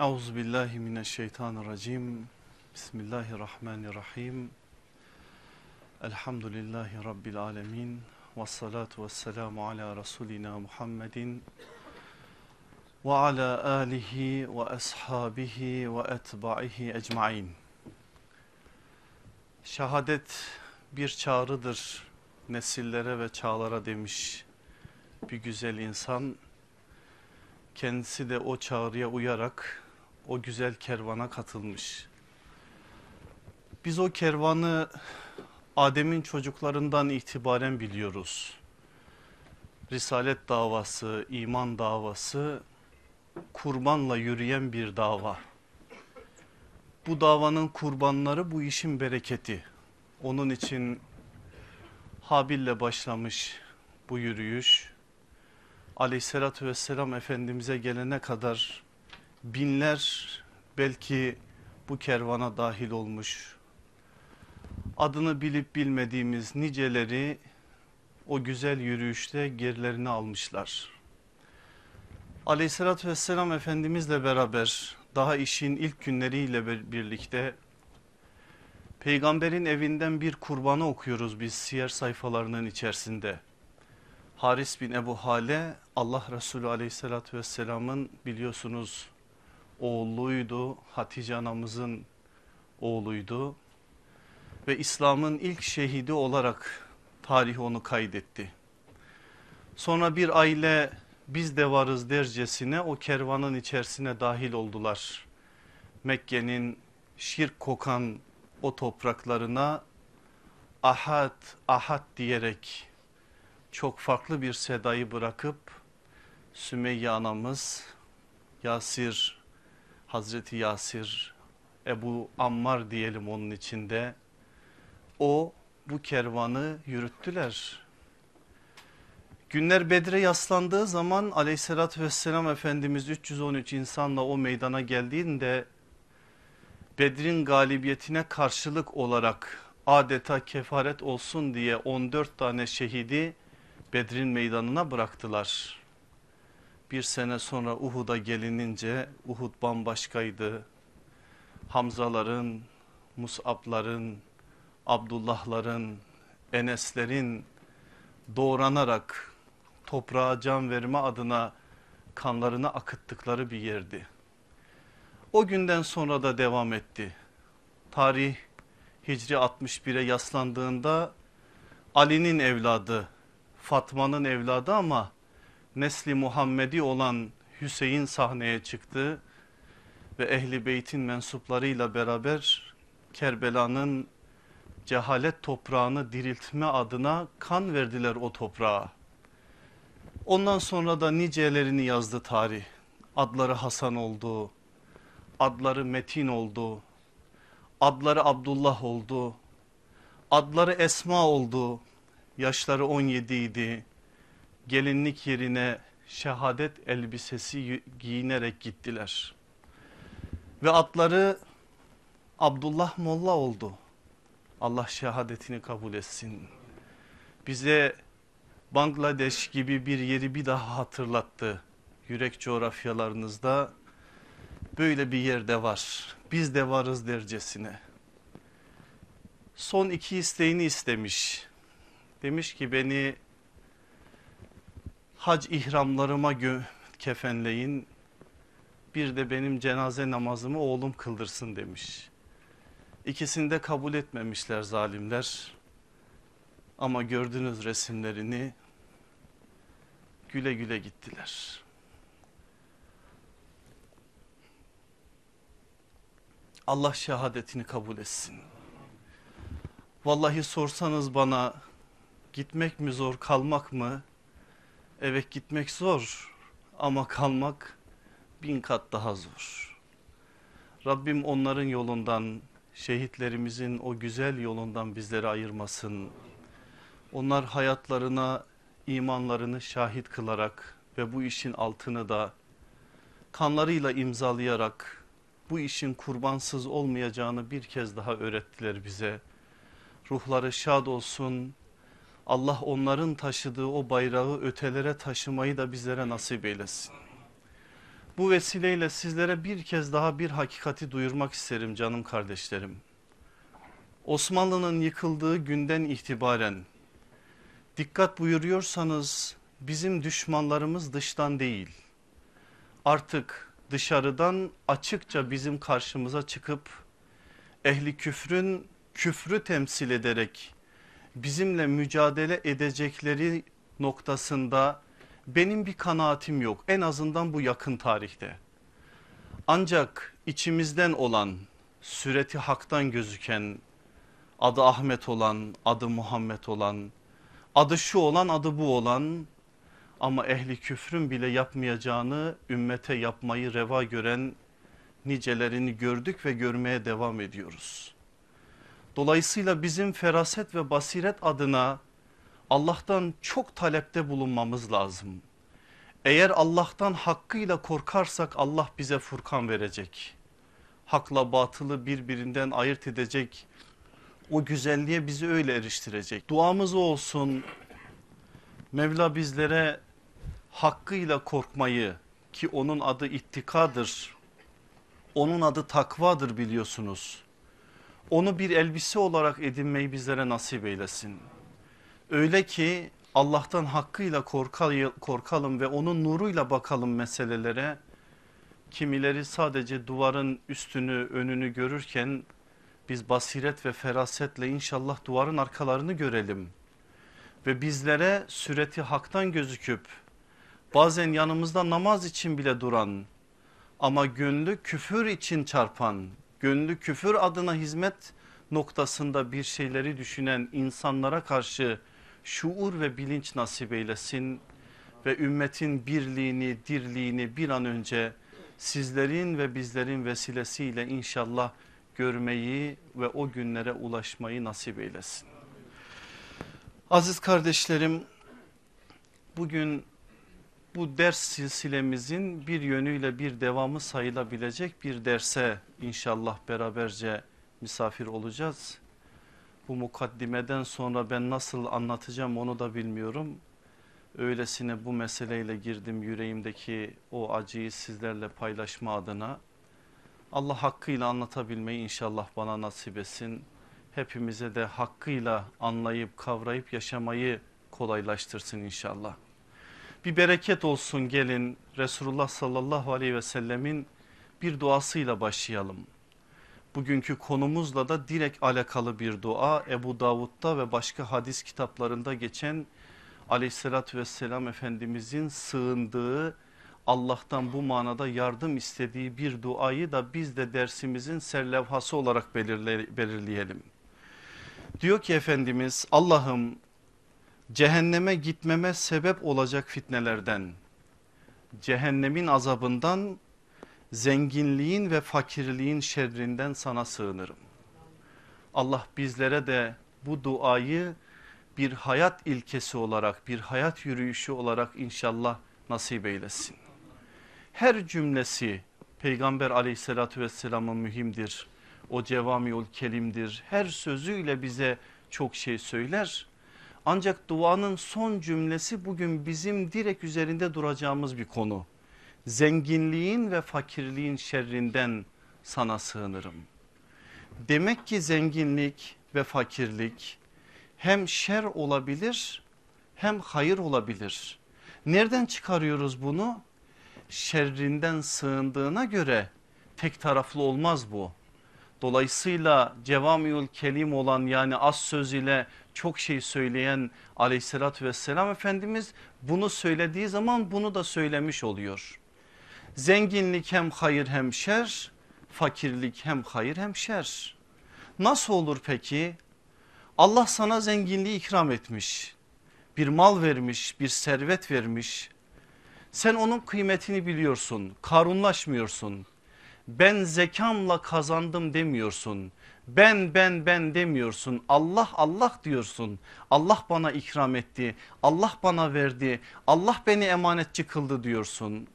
Euzu billahi mineşşeytanirracim. Bismillahirrahmanirrahim. Elhamdülillahi rabbil alamin. Ves salatu vesselamu ala rasulina Muhammedin ve ala alihi ve ashabihi ve etba'ihi ecmaîn. Şehadet bir çağrıdır nesillere ve çağlara demiş bir güzel insan. Kendisi de o çağrıya uyarak o güzel kervana katılmış. Biz o kervanı Adem'in çocuklarından itibaren biliyoruz. Risalet davası, iman davası kurbanla yürüyen bir dava. Bu davanın kurbanları bu işin bereketi. Onun için Habil'le başlamış bu yürüyüş. Aleyhissalatü vesselam Efendimiz'e gelene kadar binler belki bu kervana dahil olmuş. Adını bilip bilmediğimiz niceleri o güzel yürüyüşte gerilerini almışlar. Aleyhissalatü vesselam Efendimizle beraber daha işin ilk günleriyle birlikte peygamberin evinden bir kurbanı okuyoruz biz siyer sayfalarının içerisinde. Haris bin Ebu Hale Allah Resulü aleyhissalatü vesselamın biliyorsunuz oğluydu. Hatice anamızın oğluydu. Ve İslam'ın ilk şehidi olarak tarih onu kaydetti. Sonra bir aile biz de varız dercesine o kervanın içerisine dahil oldular. Mekke'nin şirk kokan o topraklarına ahad ahad diyerek çok farklı bir sedayı bırakıp Sümeyye anamız Yasir Hazreti Yasir Ebu Ammar diyelim onun içinde o bu kervanı yürüttüler. Günler Bedre yaslandığı zaman aleyhissalatü vesselam Efendimiz 313 insanla o meydana geldiğinde Bedrin galibiyetine karşılık olarak adeta kefaret olsun diye 14 tane şehidi Bedrin meydanına bıraktılar. Bir sene sonra Uhud'a gelinince Uhud bambaşkaydı. Hamzaların, Mus'abların, Abdullahların, Eneslerin doğranarak toprağa can verme adına kanlarını akıttıkları bir yerdi. O günden sonra da devam etti. Tarih Hicri 61'e yaslandığında Ali'nin evladı, Fatma'nın evladı ama nesli Muhammedi olan Hüseyin sahneye çıktı ve Ehli Beyt'in mensuplarıyla beraber Kerbela'nın cehalet toprağını diriltme adına kan verdiler o toprağa. Ondan sonra da nicelerini yazdı tarih. Adları Hasan oldu, adları Metin oldu, adları Abdullah oldu, adları Esma oldu, yaşları 17 idi. Gelinlik yerine şehadet elbisesi giyinerek gittiler. Ve adları Abdullah Molla oldu. Allah şehadetini kabul etsin. Bize Bangladeş gibi bir yeri bir daha hatırlattı. Yürek coğrafyalarınızda böyle bir yerde var. Biz de varız dercesine. Son iki isteğini istemiş. Demiş ki beni hac ihramlarıma kefenleyin. Bir de benim cenaze namazımı oğlum kıldırsın demiş. İkisini de kabul etmemişler zalimler. Ama gördünüz resimlerini güle güle gittiler. Allah şehadetini kabul etsin. Vallahi sorsanız bana gitmek mi zor kalmak mı? Evet gitmek zor ama kalmak bin kat daha zor. Rabbim onların yolundan şehitlerimizin o güzel yolundan bizleri ayırmasın. Onlar hayatlarına imanlarını şahit kılarak ve bu işin altını da kanlarıyla imzalayarak bu işin kurbansız olmayacağını bir kez daha öğrettiler bize. Ruhları şad olsun. Allah onların taşıdığı o bayrağı ötelere taşımayı da bizlere nasip eylesin. Bu vesileyle sizlere bir kez daha bir hakikati duyurmak isterim canım kardeşlerim. Osmanlı'nın yıkıldığı günden itibaren dikkat buyuruyorsanız bizim düşmanlarımız dıştan değil. Artık dışarıdan açıkça bizim karşımıza çıkıp ehli küfrün küfrü temsil ederek bizimle mücadele edecekleri noktasında benim bir kanaatim yok en azından bu yakın tarihte. Ancak içimizden olan süreti haktan gözüken adı Ahmet olan adı Muhammed olan adı şu olan adı bu olan ama ehli küfrün bile yapmayacağını ümmete yapmayı reva gören nicelerini gördük ve görmeye devam ediyoruz. Dolayısıyla bizim feraset ve basiret adına Allah'tan çok talepte bulunmamız lazım. Eğer Allah'tan hakkıyla korkarsak Allah bize Furkan verecek. Hakla batılı birbirinden ayırt edecek. O güzelliğe bizi öyle eriştirecek. Duamız olsun. Mevla bizlere hakkıyla korkmayı ki onun adı ittikadır. Onun adı takvadır biliyorsunuz. Onu bir elbise olarak edinmeyi bizlere nasip eylesin. Öyle ki Allah'tan hakkıyla korkalım ve onun nuruyla bakalım meselelere. Kimileri sadece duvarın üstünü önünü görürken biz basiret ve ferasetle inşallah duvarın arkalarını görelim. Ve bizlere süreti haktan gözüküp bazen yanımızda namaz için bile duran ama gönlü küfür için çarpan, gönlü küfür adına hizmet noktasında bir şeyleri düşünen insanlara karşı şuur ve bilinç nasip eylesin ve ümmetin birliğini, dirliğini bir an önce sizlerin ve bizlerin vesilesiyle inşallah görmeyi ve o günlere ulaşmayı nasip eylesin. Aziz kardeşlerim bugün bu ders silsilemizin bir yönüyle bir devamı sayılabilecek bir derse inşallah beraberce misafir olacağız. Bu mukaddimeden sonra ben nasıl anlatacağım onu da bilmiyorum. Öylesine bu meseleyle girdim yüreğimdeki o acıyı sizlerle paylaşma adına. Allah hakkıyla anlatabilmeyi inşallah bana nasip etsin. Hepimize de hakkıyla anlayıp kavrayıp yaşamayı kolaylaştırsın inşallah. Bir bereket olsun gelin Resulullah sallallahu aleyhi ve sellemin bir duasıyla başlayalım. Bugünkü konumuzla da direkt alakalı bir dua Ebu Davud'da ve başka hadis kitaplarında geçen aleyhissalatü vesselam Efendimizin sığındığı Allah'tan bu manada yardım istediği bir duayı da biz de dersimizin serlevhası olarak belirle, belirleyelim. Diyor ki Efendimiz Allah'ım cehenneme gitmeme sebep olacak fitnelerden, cehennemin azabından, zenginliğin ve fakirliğin şerrinden sana sığınırım. Allah bizlere de bu duayı bir hayat ilkesi olarak, bir hayat yürüyüşü olarak inşallah nasip eylesin. Her cümlesi Peygamber aleyhissalatü vesselamın mühimdir. O cevamiul kelimdir. Her sözüyle bize çok şey söyler. Ancak duanın son cümlesi bugün bizim direkt üzerinde duracağımız bir konu. Zenginliğin ve fakirliğin şerrinden sana sığınırım. Demek ki zenginlik ve fakirlik hem şer olabilir hem hayır olabilir. Nereden çıkarıyoruz bunu? Şerrinden sığındığına göre tek taraflı olmaz bu. Dolayısıyla cevamiül kelim olan yani az söz ile çok şey söyleyen aleyhissalatü vesselam Efendimiz bunu söylediği zaman bunu da söylemiş oluyor. Zenginlik hem hayır hem şer, fakirlik hem hayır hem şer. Nasıl olur peki? Allah sana zenginliği ikram etmiş, bir mal vermiş, bir servet vermiş. Sen onun kıymetini biliyorsun, karunlaşmıyorsun. Ben zekamla kazandım demiyorsun. Ben ben ben demiyorsun. Allah Allah diyorsun. Allah bana ikram etti. Allah bana verdi. Allah beni emanetçi kıldı diyorsun.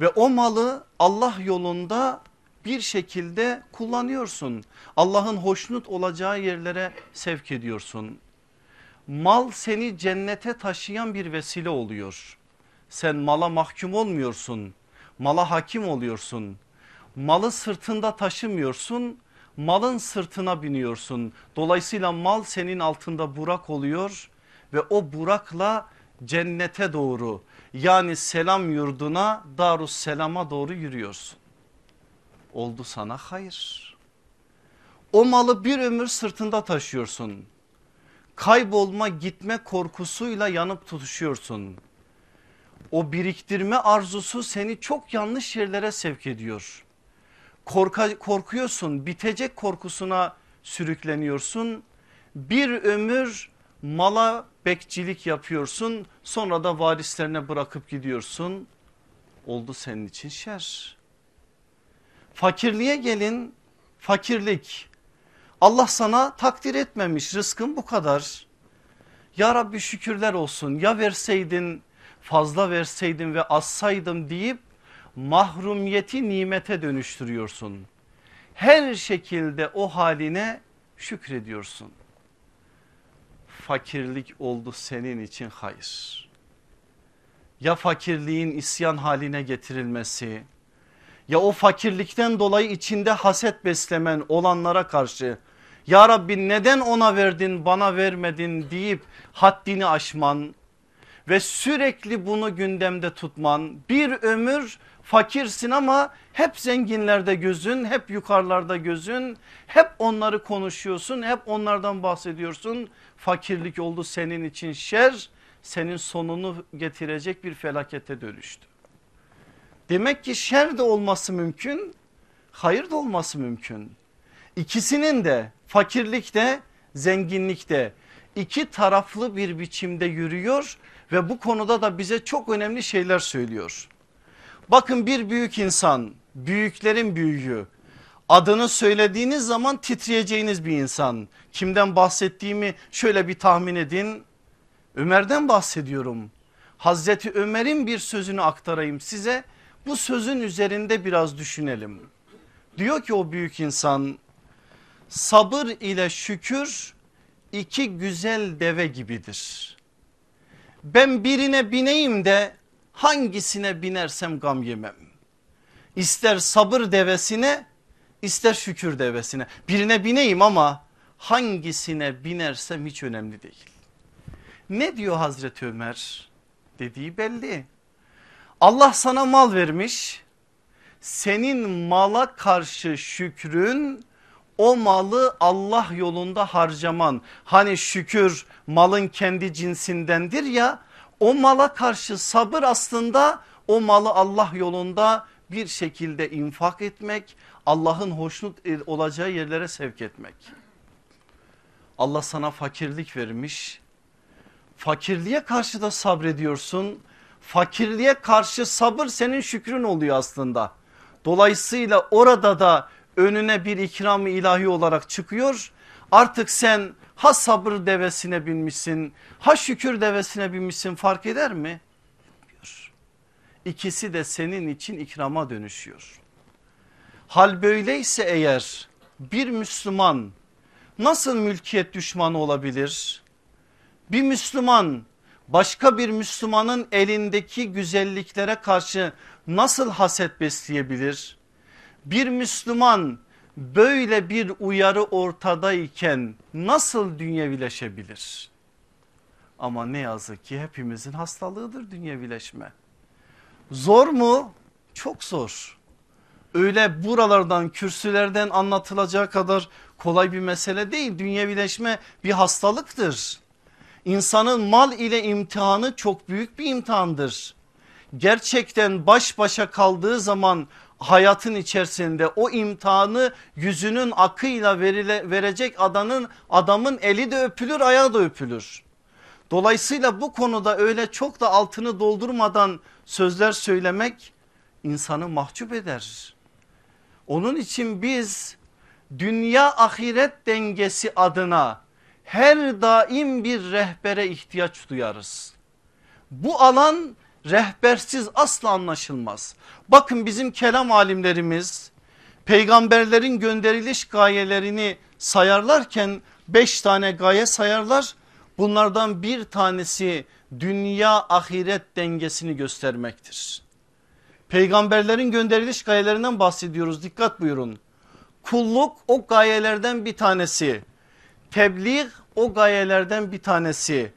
Ve o malı Allah yolunda bir şekilde kullanıyorsun. Allah'ın hoşnut olacağı yerlere sevk ediyorsun. Mal seni cennete taşıyan bir vesile oluyor. Sen mala mahkum olmuyorsun. Mala hakim oluyorsun. Malı sırtında taşımıyorsun. Malın sırtına biniyorsun. Dolayısıyla mal senin altında burak oluyor ve o burakla cennete doğru yani selam yurduna Darus Selam'a doğru yürüyorsun. Oldu sana hayır. O malı bir ömür sırtında taşıyorsun. Kaybolma gitme korkusuyla yanıp tutuşuyorsun. O biriktirme arzusu seni çok yanlış yerlere sevk ediyor. Korka, korkuyorsun bitecek korkusuna sürükleniyorsun. Bir ömür mala bekçilik yapıyorsun sonra da varislerine bırakıp gidiyorsun. Oldu senin için şer. Fakirliğe gelin fakirlik Allah sana takdir etmemiş rızkın bu kadar. Ya Rabbi şükürler olsun ya verseydin fazla verseydin ve azsaydım deyip mahrumiyeti nimete dönüştürüyorsun. Her şekilde o haline şükrediyorsun. Fakirlik oldu senin için hayır. Ya fakirliğin isyan haline getirilmesi ya o fakirlikten dolayı içinde haset beslemen olanlara karşı ya Rabbi neden ona verdin bana vermedin deyip haddini aşman ve sürekli bunu gündemde tutman bir ömür fakirsin ama hep zenginlerde gözün hep yukarılarda gözün hep onları konuşuyorsun hep onlardan bahsediyorsun fakirlik oldu senin için şer senin sonunu getirecek bir felakete dönüştü. Demek ki şer de olması mümkün hayır da olması mümkün. İkisinin de fakirlikte zenginlikte iki taraflı bir biçimde yürüyor ve bu konuda da bize çok önemli şeyler söylüyor. Bakın bir büyük insan büyüklerin büyüğü adını söylediğiniz zaman titreyeceğiniz bir insan. Kimden bahsettiğimi şöyle bir tahmin edin. Ömer'den bahsediyorum. Hazreti Ömer'in bir sözünü aktarayım size. Bu sözün üzerinde biraz düşünelim. Diyor ki o büyük insan sabır ile şükür iki güzel deve gibidir. Ben birine bineyim de hangisine binersem gam yemem. İster sabır devesine ister şükür devesine birine bineyim ama hangisine binersem hiç önemli değil. Ne diyor Hazreti Ömer? Dediği belli. Allah sana mal vermiş. Senin mala karşı şükrün o malı Allah yolunda harcaman. Hani şükür malın kendi cinsindendir ya o mala karşı sabır aslında o malı Allah yolunda bir şekilde infak etmek Allah'ın hoşnut olacağı yerlere sevk etmek. Allah sana fakirlik vermiş fakirliğe karşı da sabrediyorsun fakirliğe karşı sabır senin şükrün oluyor aslında. Dolayısıyla orada da önüne bir ikram ilahi olarak çıkıyor. Artık sen ha sabır devesine binmişsin ha şükür devesine binmişsin fark eder mi? Etmiyor. İkisi de senin için ikrama dönüşüyor. Hal böyleyse eğer bir Müslüman nasıl mülkiyet düşmanı olabilir? Bir Müslüman başka bir Müslümanın elindeki güzelliklere karşı nasıl haset besleyebilir? Bir Müslüman böyle bir uyarı ortadayken nasıl dünyevileşebilir? Ama ne yazık ki hepimizin hastalığıdır dünyevileşme. Zor mu? Çok zor. Öyle buralardan kürsülerden anlatılacağı kadar kolay bir mesele değil. Dünyevileşme bir hastalıktır. İnsanın mal ile imtihanı çok büyük bir imtihandır. Gerçekten baş başa kaldığı zaman hayatın içerisinde o imtihanı yüzünün akıyla verile, verecek adanın adamın eli de öpülür ayağı da öpülür. Dolayısıyla bu konuda öyle çok da altını doldurmadan sözler söylemek insanı mahcup eder. Onun için biz dünya ahiret dengesi adına her daim bir rehbere ihtiyaç duyarız. Bu alan rehbersiz asla anlaşılmaz. Bakın bizim kelam alimlerimiz peygamberlerin gönderiliş gayelerini sayarlarken beş tane gaye sayarlar. Bunlardan bir tanesi dünya ahiret dengesini göstermektir. Peygamberlerin gönderiliş gayelerinden bahsediyoruz dikkat buyurun. Kulluk o gayelerden bir tanesi. Tebliğ o gayelerden bir tanesi.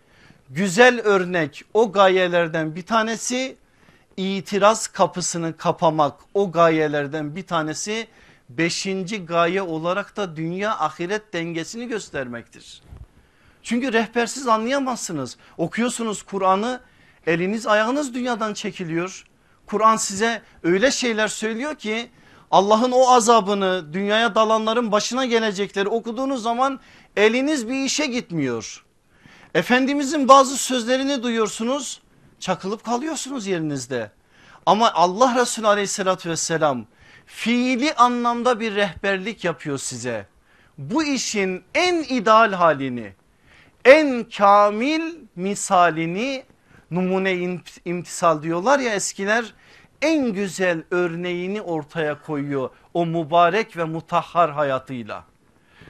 Güzel örnek o gayelerden bir tanesi. İtiraz kapısını kapamak o gayelerden bir tanesi. Beşinci gaye olarak da dünya ahiret dengesini göstermektir. Çünkü rehbersiz anlayamazsınız. Okuyorsunuz Kur'an'ı eliniz ayağınız dünyadan çekiliyor. Kur'an size öyle şeyler söylüyor ki Allah'ın o azabını dünyaya dalanların başına gelecekleri okuduğunuz zaman eliniz bir işe gitmiyor. Efendimizin bazı sözlerini duyuyorsunuz çakılıp kalıyorsunuz yerinizde. Ama Allah Resulü aleyhissalatü vesselam fiili anlamda bir rehberlik yapıyor size. Bu işin en ideal halini en kamil misalini numune imtisal diyorlar ya eskiler en güzel örneğini ortaya koyuyor o mübarek ve mutahhar hayatıyla.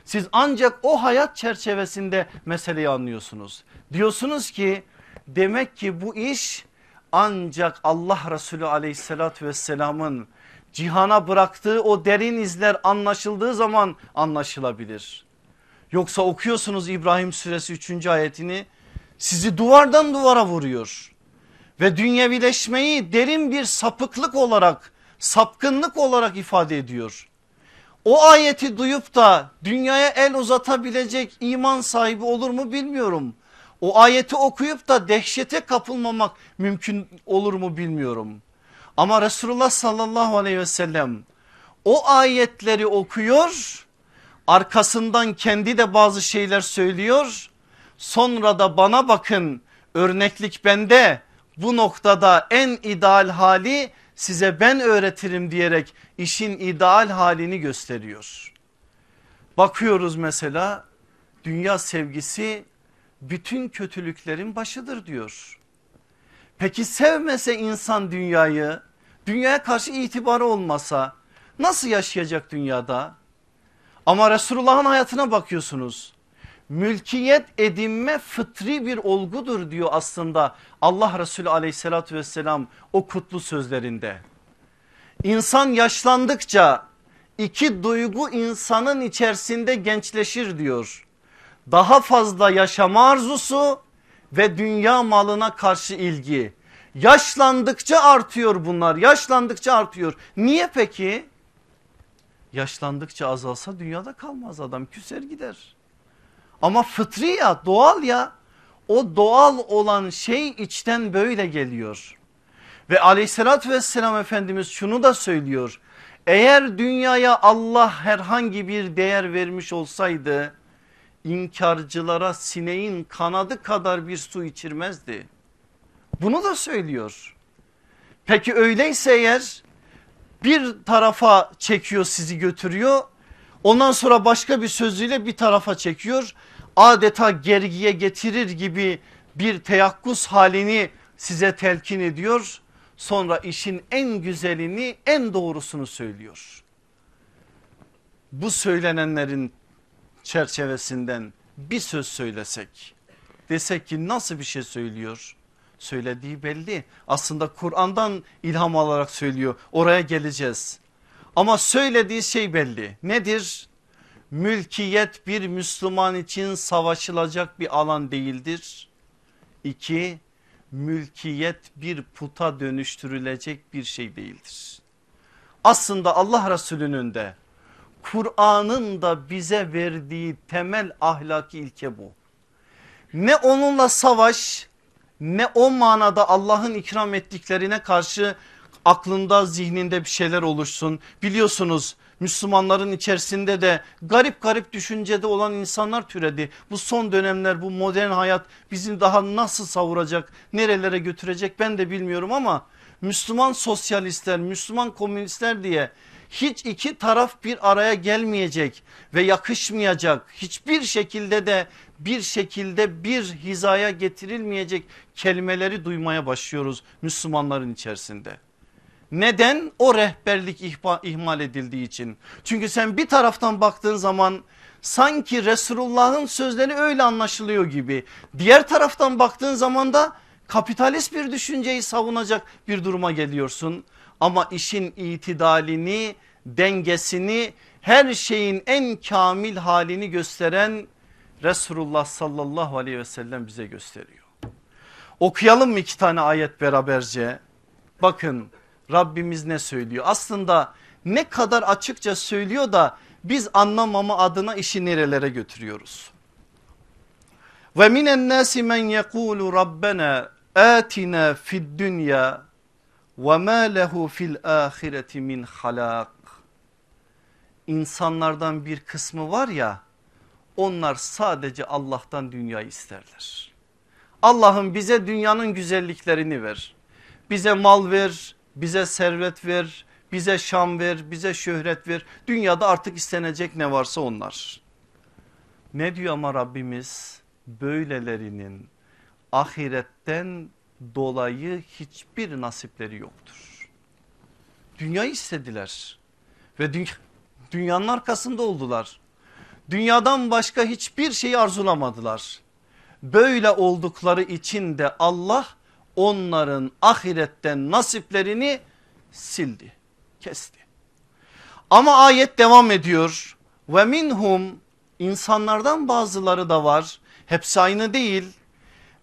Siz ancak o hayat çerçevesinde meseleyi anlıyorsunuz. Diyorsunuz ki demek ki bu iş ancak Allah Resulü aleyhissalatü vesselamın cihana bıraktığı o derin izler anlaşıldığı zaman anlaşılabilir. Yoksa okuyorsunuz İbrahim suresi 3. ayetini sizi duvardan duvara vuruyor. Ve dünyevileşmeyi derin bir sapıklık olarak sapkınlık olarak ifade ediyor. O ayeti duyup da dünyaya el uzatabilecek iman sahibi olur mu bilmiyorum. O ayeti okuyup da dehşete kapılmamak mümkün olur mu bilmiyorum. Ama Resulullah sallallahu aleyhi ve sellem o ayetleri okuyor arkasından kendi de bazı şeyler söylüyor. Sonra da bana bakın örneklik bende bu noktada en ideal hali size ben öğretirim diyerek işin ideal halini gösteriyor. Bakıyoruz mesela dünya sevgisi bütün kötülüklerin başıdır diyor. Peki sevmese insan dünyayı, dünyaya karşı itibarı olmasa nasıl yaşayacak dünyada? Ama Resulullah'ın hayatına bakıyorsunuz. Mülkiyet edinme fıtri bir olgudur diyor aslında Allah Resulü aleyhissalatü vesselam o kutlu sözlerinde. İnsan yaşlandıkça iki duygu insanın içerisinde gençleşir diyor. Daha fazla yaşama arzusu ve dünya malına karşı ilgi. Yaşlandıkça artıyor bunlar yaşlandıkça artıyor. Niye peki? yaşlandıkça azalsa dünyada kalmaz adam küser gider. Ama fıtri ya doğal ya o doğal olan şey içten böyle geliyor. Ve aleyhissalatü vesselam Efendimiz şunu da söylüyor. Eğer dünyaya Allah herhangi bir değer vermiş olsaydı inkarcılara sineğin kanadı kadar bir su içirmezdi. Bunu da söylüyor. Peki öyleyse eğer bir tarafa çekiyor sizi götürüyor. Ondan sonra başka bir sözüyle bir tarafa çekiyor. Adeta gergiye getirir gibi bir teyakkuz halini size telkin ediyor. Sonra işin en güzelini en doğrusunu söylüyor. Bu söylenenlerin çerçevesinden bir söz söylesek desek ki nasıl bir şey söylüyor? söylediği belli. Aslında Kur'an'dan ilham alarak söylüyor. Oraya geleceğiz. Ama söylediği şey belli. Nedir? Mülkiyet bir Müslüman için savaşılacak bir alan değildir. İki, mülkiyet bir puta dönüştürülecek bir şey değildir. Aslında Allah Resulü'nün de Kur'an'ın da bize verdiği temel ahlaki ilke bu. Ne onunla savaş ne o manada Allah'ın ikram ettiklerine karşı aklında zihninde bir şeyler oluşsun. Biliyorsunuz Müslümanların içerisinde de garip garip düşüncede olan insanlar türedi. Bu son dönemler bu modern hayat bizi daha nasıl savuracak nerelere götürecek ben de bilmiyorum ama Müslüman sosyalistler Müslüman komünistler diye hiç iki taraf bir araya gelmeyecek ve yakışmayacak hiçbir şekilde de bir şekilde bir hizaya getirilmeyecek kelimeleri duymaya başlıyoruz Müslümanların içerisinde. Neden? O rehberlik ihmal edildiği için. Çünkü sen bir taraftan baktığın zaman sanki Resulullah'ın sözleri öyle anlaşılıyor gibi. Diğer taraftan baktığın zaman da kapitalist bir düşünceyi savunacak bir duruma geliyorsun. ama işin itidalini, dengesini, her şeyin en kamil halini gösteren Resulullah sallallahu aleyhi ve sellem bize gösteriyor. Okuyalım mı iki tane ayet beraberce? Bakın Rabbimiz ne söylüyor? Aslında ne kadar açıkça söylüyor da biz anlamama adına işi nerelere götürüyoruz? Ve minen nasi men yekulu rabbena atina fid dünya ve ma lehu fil ahireti min halak. İnsanlardan bir kısmı var ya onlar sadece Allah'tan dünya isterler. Allah'ım bize dünyanın güzelliklerini ver. Bize mal ver, bize servet ver, bize şan ver, bize şöhret ver. Dünyada artık istenecek ne varsa onlar. Ne diyor ama Rabbimiz? Böylelerinin ahiretten dolayı hiçbir nasipleri yoktur. Dünyayı istediler ve dünya, dünyanın arkasında oldular. Dünyadan başka hiçbir şeyi arzulamadılar. Böyle oldukları için de Allah onların ahiretten nasiplerini sildi, kesti. Ama ayet devam ediyor. Ve minhum insanlardan bazıları da var. Hepsi aynı değil.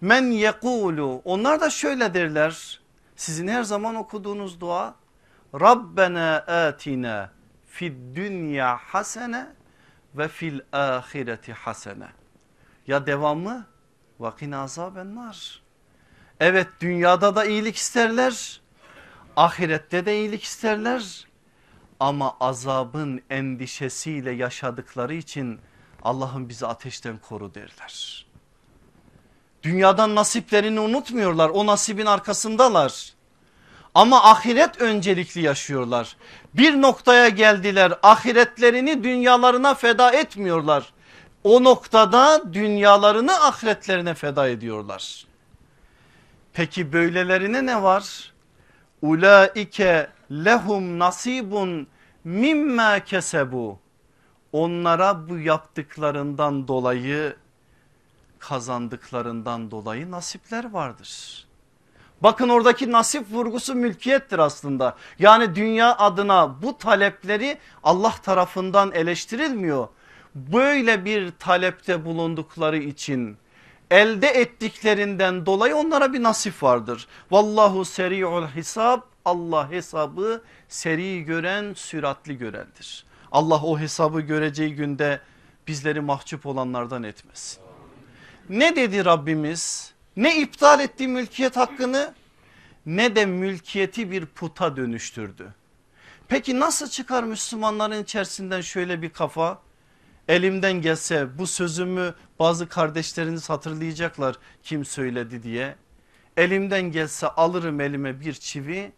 Men yekulu onlar da şöyle derler. Sizin her zaman okuduğunuz dua. Rabbena atina fid dünya hasene ve fil ahireti hasene. Ya devamı vakin azabennar. Evet dünyada da iyilik isterler. Ahirette de iyilik isterler. Ama azabın endişesiyle yaşadıkları için Allah'ım bizi ateşten koru derler. Dünyadan nasiplerini unutmuyorlar o nasibin arkasındalar. Ama ahiret öncelikli yaşıyorlar. Bir noktaya geldiler ahiretlerini dünyalarına feda etmiyorlar. O noktada dünyalarını ahiretlerine feda ediyorlar. Peki böylelerine ne var? Ulaike lehum nasibun mimma kesebu. Onlara bu yaptıklarından dolayı kazandıklarından dolayı nasipler vardır. Bakın oradaki nasip vurgusu mülkiyettir aslında. Yani dünya adına bu talepleri Allah tarafından eleştirilmiyor. Böyle bir talepte bulundukları için elde ettiklerinden dolayı onlara bir nasip vardır. Vallahu seri'ul hisab Allah hesabı seri gören süratli görendir. Allah o hesabı göreceği günde bizleri mahcup olanlardan etmesin. Ne dedi Rabbimiz? Ne iptal etti mülkiyet hakkını ne de mülkiyeti bir puta dönüştürdü. Peki nasıl çıkar Müslümanların içerisinden şöyle bir kafa? Elimden gelse bu sözümü bazı kardeşleriniz hatırlayacaklar kim söyledi diye. Elimden gelse alırım elime bir çivi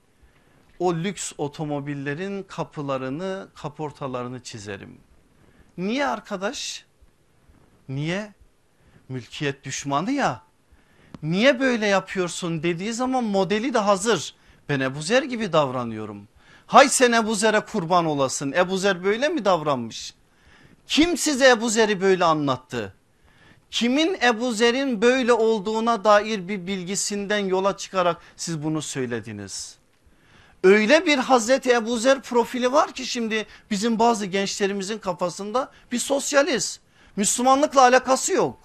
o lüks otomobillerin kapılarını kaportalarını çizerim. Niye arkadaş? Niye? Mülkiyet düşmanı ya. Niye böyle yapıyorsun dediği zaman modeli de hazır. Ben Ebu Zer gibi davranıyorum. Hay sen Ebu Zer'e kurban olasın. Ebu Zer böyle mi davranmış? Kim size Ebu Zer'i böyle anlattı? Kimin Ebu Zer'in böyle olduğuna dair bir bilgisinden yola çıkarak siz bunu söylediniz? Öyle bir Hazreti Ebu Zer profili var ki şimdi bizim bazı gençlerimizin kafasında bir sosyalist. Müslümanlıkla alakası yok.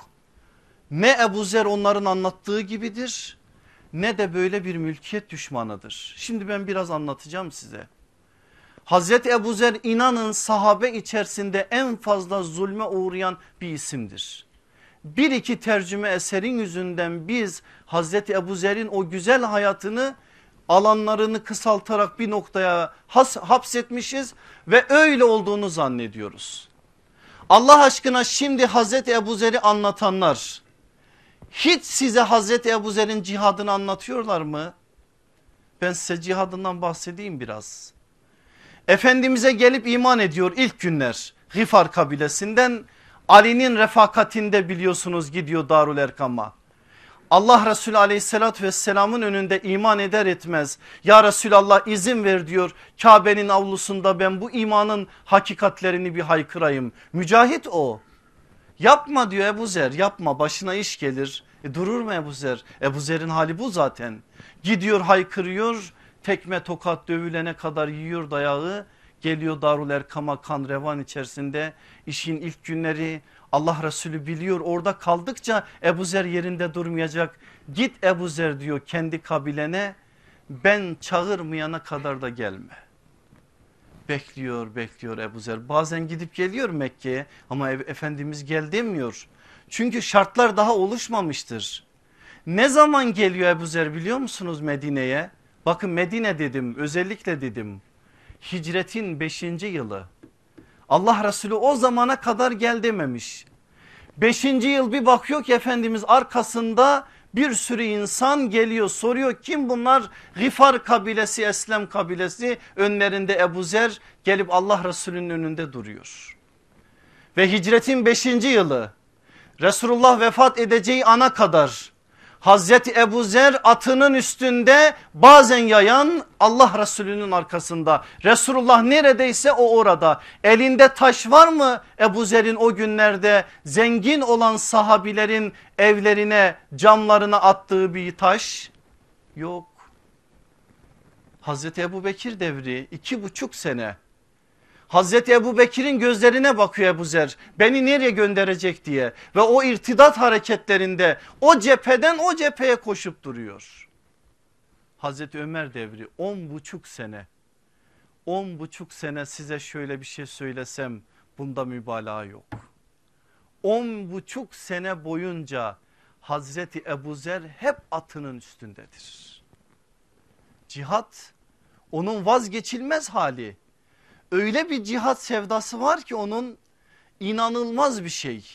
Ne Ebu Zer onların anlattığı gibidir ne de böyle bir mülkiyet düşmanıdır. Şimdi ben biraz anlatacağım size. Hazreti Ebu Zer inanın sahabe içerisinde en fazla zulme uğrayan bir isimdir. Bir iki tercüme eserin yüzünden biz Hazreti Ebu Zer'in o güzel hayatını alanlarını kısaltarak bir noktaya has, hapsetmişiz ve öyle olduğunu zannediyoruz. Allah aşkına şimdi Hazreti Ebu Zer'i anlatanlar hiç size Hazreti Ebu Zer'in cihadını anlatıyorlar mı? Ben size cihadından bahsedeyim biraz. Efendimiz'e gelip iman ediyor ilk günler. Gifar kabilesinden Ali'nin refakatinde biliyorsunuz gidiyor Darul Erkam'a. Allah Resulü aleyhissalatü vesselamın önünde iman eder etmez ya Resulallah izin ver diyor. Kabe'nin avlusunda ben bu imanın hakikatlerini bir haykırayım. Mücahit o. Yapma diyor Ebu Zer yapma başına iş gelir. E durur mu Ebu Zer? Ebu Zer'in hali bu zaten. Gidiyor haykırıyor tekme tokat dövülene kadar yiyor dayağı. Geliyor Darul Erkam'a kan revan içerisinde işin ilk günleri Allah Resulü biliyor orada kaldıkça Ebu Zer yerinde durmayacak. Git Ebu Zer diyor kendi kabilene ben çağırmayana kadar da gelme. Bekliyor bekliyor Ebu Zer bazen gidip geliyor Mekke'ye ama Efendimiz gel demiyor. Çünkü şartlar daha oluşmamıştır. Ne zaman geliyor Ebu Zer biliyor musunuz Medine'ye? Bakın Medine dedim özellikle dedim. Hicretin 5. yılı. Allah Resulü o zamana kadar gel dememiş. 5. yıl bir bakıyor ki Efendimiz arkasında bir sürü insan geliyor soruyor kim bunlar? Gifar kabilesi Eslem kabilesi önlerinde Ebu Zer gelip Allah Resulü'nün önünde duruyor. Ve hicretin 5. yılı Resulullah vefat edeceği ana kadar Hazreti Ebu Zer atının üstünde bazen yayan Allah Resulü'nün arkasında. Resulullah neredeyse o orada. Elinde taş var mı Ebu Zer'in o günlerde zengin olan sahabilerin evlerine camlarına attığı bir taş? Yok. Hazreti Ebu Bekir devri iki buçuk sene Hazreti Ebu Bekir'in gözlerine bakıyor Ebu Zer beni nereye gönderecek diye ve o irtidat hareketlerinde o cepheden o cepheye koşup duruyor. Hazreti Ömer devri on buçuk sene on buçuk sene size şöyle bir şey söylesem bunda mübalağa yok. On buçuk sene boyunca Hazreti Ebu Zer hep atının üstündedir. Cihat onun vazgeçilmez hali öyle bir cihat sevdası var ki onun inanılmaz bir şey.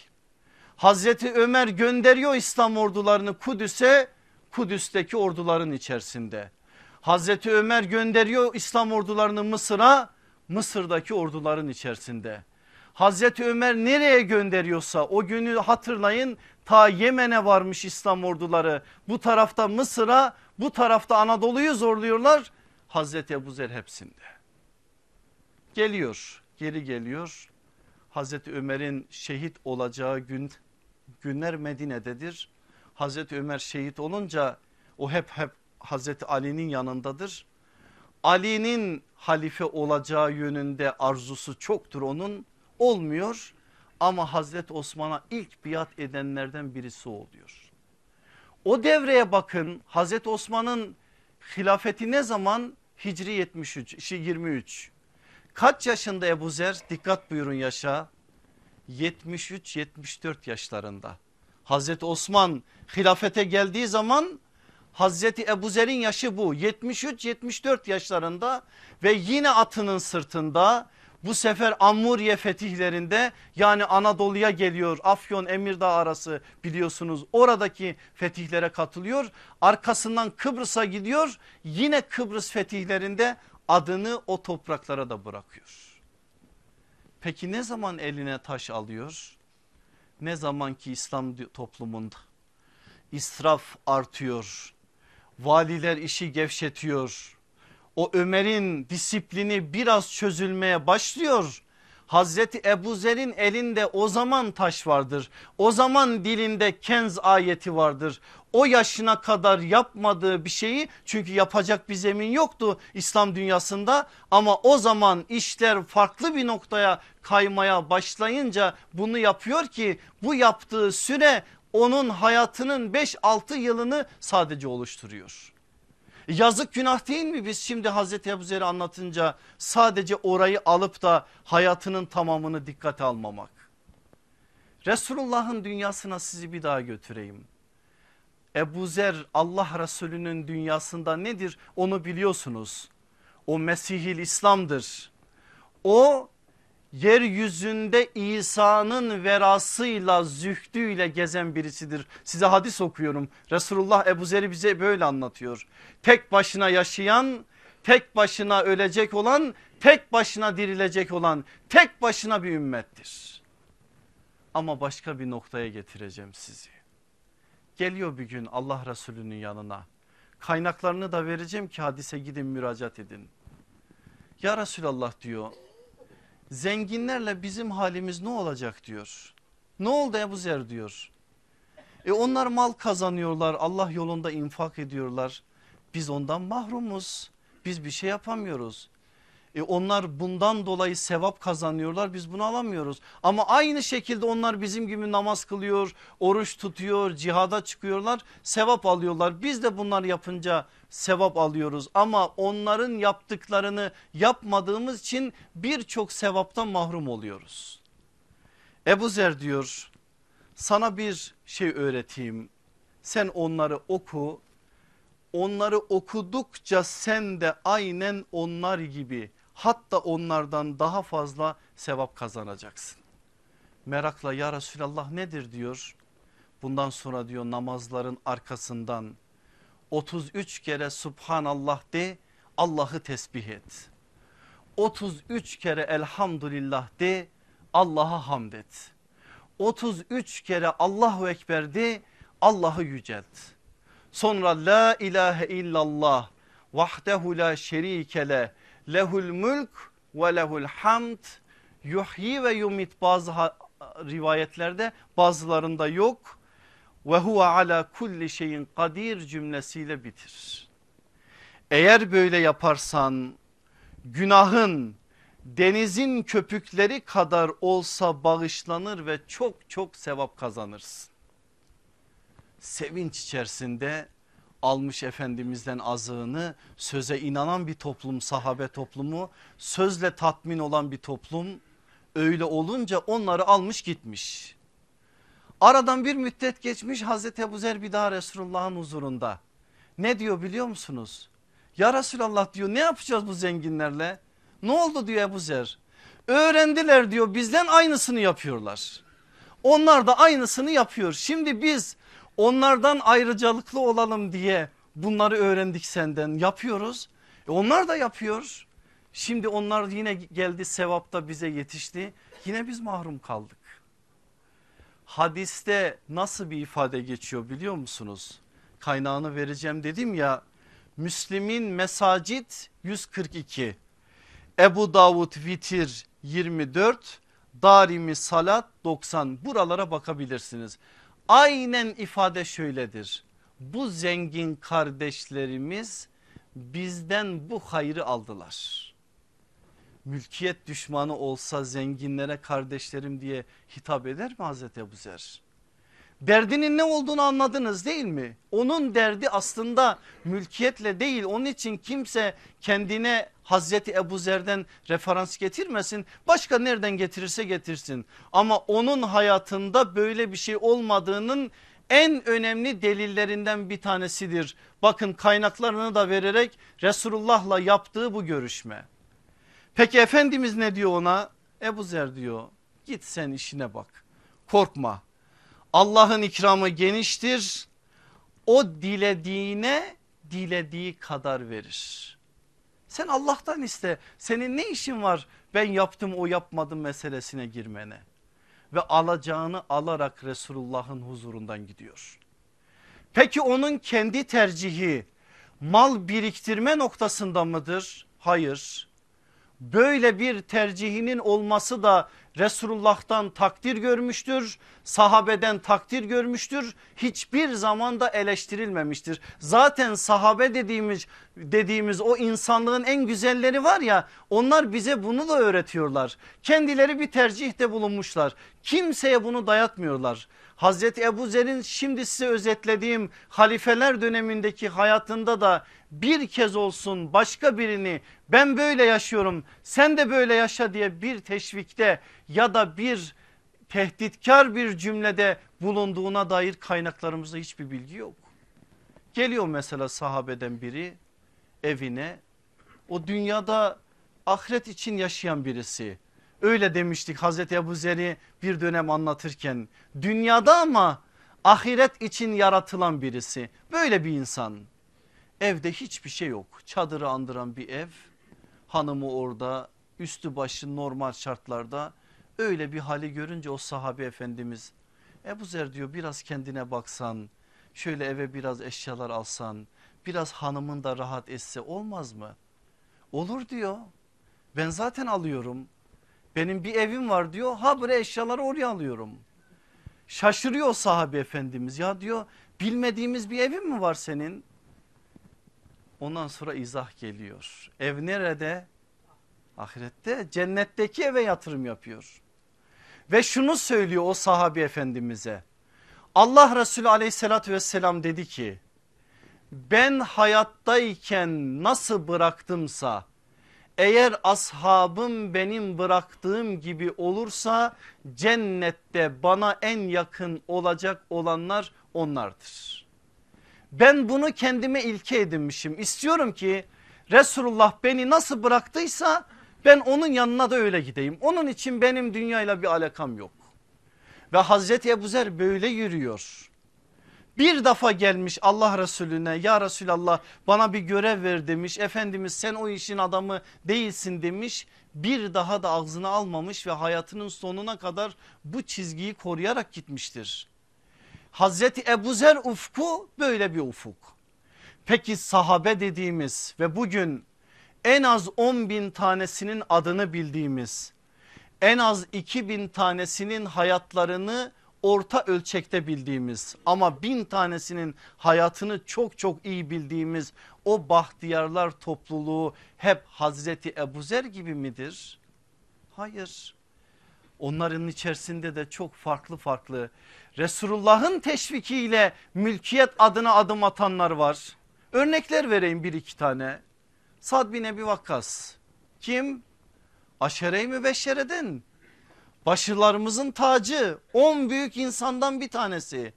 Hazreti Ömer gönderiyor İslam ordularını Kudüs'e Kudüs'teki orduların içerisinde. Hazreti Ömer gönderiyor İslam ordularını Mısır'a Mısır'daki orduların içerisinde. Hazreti Ömer nereye gönderiyorsa o günü hatırlayın ta Yemen'e varmış İslam orduları. Bu tarafta Mısır'a bu tarafta Anadolu'yu zorluyorlar. Hazreti Ebu Zer hepsinde. Geliyor geri geliyor. Hazreti Ömer'in şehit olacağı gün günler Medine'dedir. Hazreti Ömer şehit olunca o hep hep Hazreti Ali'nin yanındadır. Ali'nin halife olacağı yönünde arzusu çoktur onun olmuyor ama Hazreti Osman'a ilk biat edenlerden birisi oluyor. O devreye bakın Hazreti Osman'ın hilafeti ne zaman? Hicri 73, 23. Kaç yaşında Ebu Zer? Dikkat buyurun yaşa. 73-74 yaşlarında. Hazreti Osman hilafete geldiği zaman Hazreti Ebu Zer'in yaşı bu 73-74 yaşlarında ve yine atının sırtında bu sefer Ammuriye fetihlerinde yani Anadolu'ya geliyor Afyon Emirdağ arası biliyorsunuz oradaki fetihlere katılıyor. Arkasından Kıbrıs'a gidiyor yine Kıbrıs fetihlerinde adını o topraklara da bırakıyor. Peki ne zaman eline taş alıyor? Ne zaman ki İslam toplumunda israf artıyor. Valiler işi gevşetiyor. O Ömer'in disiplini biraz çözülmeye başlıyor. Hazreti Ebu Zer'in elinde o zaman taş vardır. O zaman dilinde kenz ayeti vardır. O yaşına kadar yapmadığı bir şeyi çünkü yapacak bir zemin yoktu İslam dünyasında ama o zaman işler farklı bir noktaya kaymaya başlayınca bunu yapıyor ki bu yaptığı süre onun hayatının 5-6 yılını sadece oluşturuyor. Yazık günah değil mi biz şimdi Hazreti Ebu Zer'i anlatınca sadece orayı alıp da hayatının tamamını dikkate almamak. Resulullah'ın dünyasına sizi bir daha götüreyim. Ebu Zer Allah Resulü'nün dünyasında nedir onu biliyorsunuz. O Mesihil İslam'dır. O yeryüzünde İsa'nın verasıyla zühdüyle gezen birisidir. Size hadis okuyorum. Resulullah Ebu Zer'i bize böyle anlatıyor. Tek başına yaşayan, tek başına ölecek olan, tek başına dirilecek olan, tek başına bir ümmettir. Ama başka bir noktaya getireceğim sizi. Geliyor bir gün Allah Resulü'nün yanına. Kaynaklarını da vereceğim ki hadise gidin müracaat edin. Ya Resulallah diyor zenginlerle bizim halimiz ne olacak diyor. Ne oldu Ebu Zer diyor. E onlar mal kazanıyorlar Allah yolunda infak ediyorlar. Biz ondan mahrumuz. Biz bir şey yapamıyoruz. E onlar bundan dolayı sevap kazanıyorlar biz bunu alamıyoruz. Ama aynı şekilde onlar bizim gibi namaz kılıyor, oruç tutuyor, cihada çıkıyorlar, sevap alıyorlar. Biz de bunlar yapınca sevap alıyoruz ama onların yaptıklarını yapmadığımız için birçok sevaptan mahrum oluyoruz. Ebu Zer diyor sana bir şey öğreteyim. Sen onları oku. Onları okudukça sen de aynen onlar gibi hatta onlardan daha fazla sevap kazanacaksın. Merakla ya Resulallah nedir diyor. Bundan sonra diyor namazların arkasından 33 kere Subhanallah de Allah'ı tesbih et. 33 kere elhamdülillah de Allah'a hamd et. 33 kere Allahu Ekber de Allah'ı yücelt. Sonra la ilahe illallah vahdehu la şerike lehul mülk ve lehul hamd yuhyi ve yumit bazı rivayetlerde bazılarında yok ve huve ala kulli şeyin kadir cümlesiyle bitir. Eğer böyle yaparsan günahın denizin köpükleri kadar olsa bağışlanır ve çok çok sevap kazanırsın. Sevinç içerisinde almış Efendimiz'den azığını söze inanan bir toplum sahabe toplumu sözle tatmin olan bir toplum öyle olunca onları almış gitmiş. Aradan bir müddet geçmiş Hazreti Ebu Zer bir daha Resulullah'ın huzurunda. Ne diyor biliyor musunuz? Ya Resulallah diyor ne yapacağız bu zenginlerle? Ne oldu diyor Ebu Zer. Öğrendiler diyor bizden aynısını yapıyorlar. Onlar da aynısını yapıyor. Şimdi biz onlardan ayrıcalıklı olalım diye bunları öğrendik senden yapıyoruz. E onlar da yapıyor. Şimdi onlar yine geldi sevapta bize yetişti. Yine biz mahrum kaldık. Hadiste nasıl bir ifade geçiyor biliyor musunuz? Kaynağını vereceğim dedim ya. Müslim'in mesacit 142. Ebu Davud Vitir 24. Darimi Salat 90 buralara bakabilirsiniz. Aynen ifade şöyledir. Bu zengin kardeşlerimiz bizden bu hayrı aldılar. Mülkiyet düşmanı olsa zenginlere kardeşlerim diye hitap eder mi Hazreti Ebu Zer? Derdinin ne olduğunu anladınız değil mi? Onun derdi aslında mülkiyetle değil. Onun için kimse kendine Hazreti Ebu Zer'den referans getirmesin. Başka nereden getirirse getirsin. Ama onun hayatında böyle bir şey olmadığının en önemli delillerinden bir tanesidir. Bakın kaynaklarını da vererek Resulullah'la yaptığı bu görüşme. Peki Efendimiz ne diyor ona? Ebu Zer diyor git sen işine bak korkma Allah'ın ikramı geniştir. O dilediğine dilediği kadar verir. Sen Allah'tan iste. Senin ne işin var ben yaptım o yapmadım meselesine girmene. Ve alacağını alarak Resulullah'ın huzurundan gidiyor. Peki onun kendi tercihi mal biriktirme noktasında mıdır? Hayır. Böyle bir tercihinin olması da Resulullah'tan takdir görmüştür. Sahabeden takdir görmüştür. Hiçbir zaman da eleştirilmemiştir. Zaten sahabe dediğimiz dediğimiz o insanlığın en güzelleri var ya onlar bize bunu da öğretiyorlar. Kendileri bir tercihte bulunmuşlar. Kimseye bunu dayatmıyorlar. Hazreti Ebu Zer'in şimdi size özetlediğim halifeler dönemindeki hayatında da bir kez olsun başka birini ben böyle yaşıyorum sen de böyle yaşa diye bir teşvikte ya da bir tehditkar bir cümlede bulunduğuna dair kaynaklarımızda hiçbir bilgi yok. Geliyor mesela sahabeden biri evine o dünyada ahiret için yaşayan birisi. Öyle demiştik Hazreti Ebu Zer'i bir dönem anlatırken. Dünyada ama ahiret için yaratılan birisi. Böyle bir insan. Evde hiçbir şey yok. Çadırı andıran bir ev. Hanımı orada üstü başı normal şartlarda. Öyle bir hali görünce o sahabe efendimiz Ebu Zer diyor biraz kendine baksan şöyle eve biraz eşyalar alsan biraz hanımın da rahat etse olmaz mı? Olur diyor. Ben zaten alıyorum benim bir evim var diyor ha bre eşyaları oraya alıyorum. Şaşırıyor sahabe efendimiz ya diyor bilmediğimiz bir evin mi var senin? Ondan sonra izah geliyor. Ev nerede? Ahirette cennetteki eve yatırım yapıyor. Ve şunu söylüyor o sahabi efendimize. Allah Resulü aleyhissalatü vesselam dedi ki ben hayattayken nasıl bıraktımsa eğer ashabım benim bıraktığım gibi olursa cennette bana en yakın olacak olanlar onlardır. Ben bunu kendime ilke edinmişim. İstiyorum ki Resulullah beni nasıl bıraktıysa ben onun yanına da öyle gideyim. Onun için benim dünyayla bir alakam yok. Ve Hazreti Ebu Zer böyle yürüyor. Bir defa gelmiş Allah Resulüne ya Resulallah bana bir görev ver demiş. Efendimiz sen o işin adamı değilsin demiş. Bir daha da ağzına almamış ve hayatının sonuna kadar bu çizgiyi koruyarak gitmiştir. Hazreti Ebu Zer ufku böyle bir ufuk. Peki sahabe dediğimiz ve bugün en az 10 bin tanesinin adını bildiğimiz en az 2 bin tanesinin hayatlarını orta ölçekte bildiğimiz ama bin tanesinin hayatını çok çok iyi bildiğimiz o bahtiyarlar topluluğu hep Hazreti Ebu Zer gibi midir? Hayır. Onların içerisinde de çok farklı farklı Resulullah'ın teşvikiyle mülkiyet adına adım atanlar var. Örnekler vereyim bir iki tane. Sad bin Ebi Vakkas kim? Aşere-i Mübeşşere'den başılarımızın tacı 10 büyük insandan bir tanesi.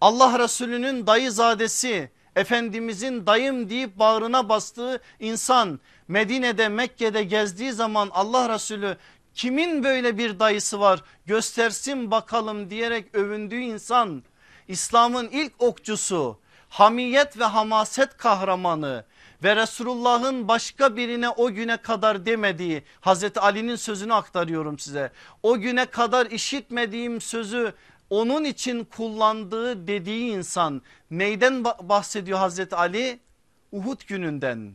Allah Resulü'nün dayızadesi Efendimizin dayım deyip bağrına bastığı insan Medine'de Mekke'de gezdiği zaman Allah Resulü kimin böyle bir dayısı var göstersin bakalım diyerek övündüğü insan İslam'ın ilk okçusu hamiyet ve hamaset kahramanı ve Resulullah'ın başka birine o güne kadar demediği Hazreti Ali'nin sözünü aktarıyorum size. O güne kadar işitmediğim sözü onun için kullandığı dediği insan neyden bahsediyor Hazreti Ali? Uhud gününden.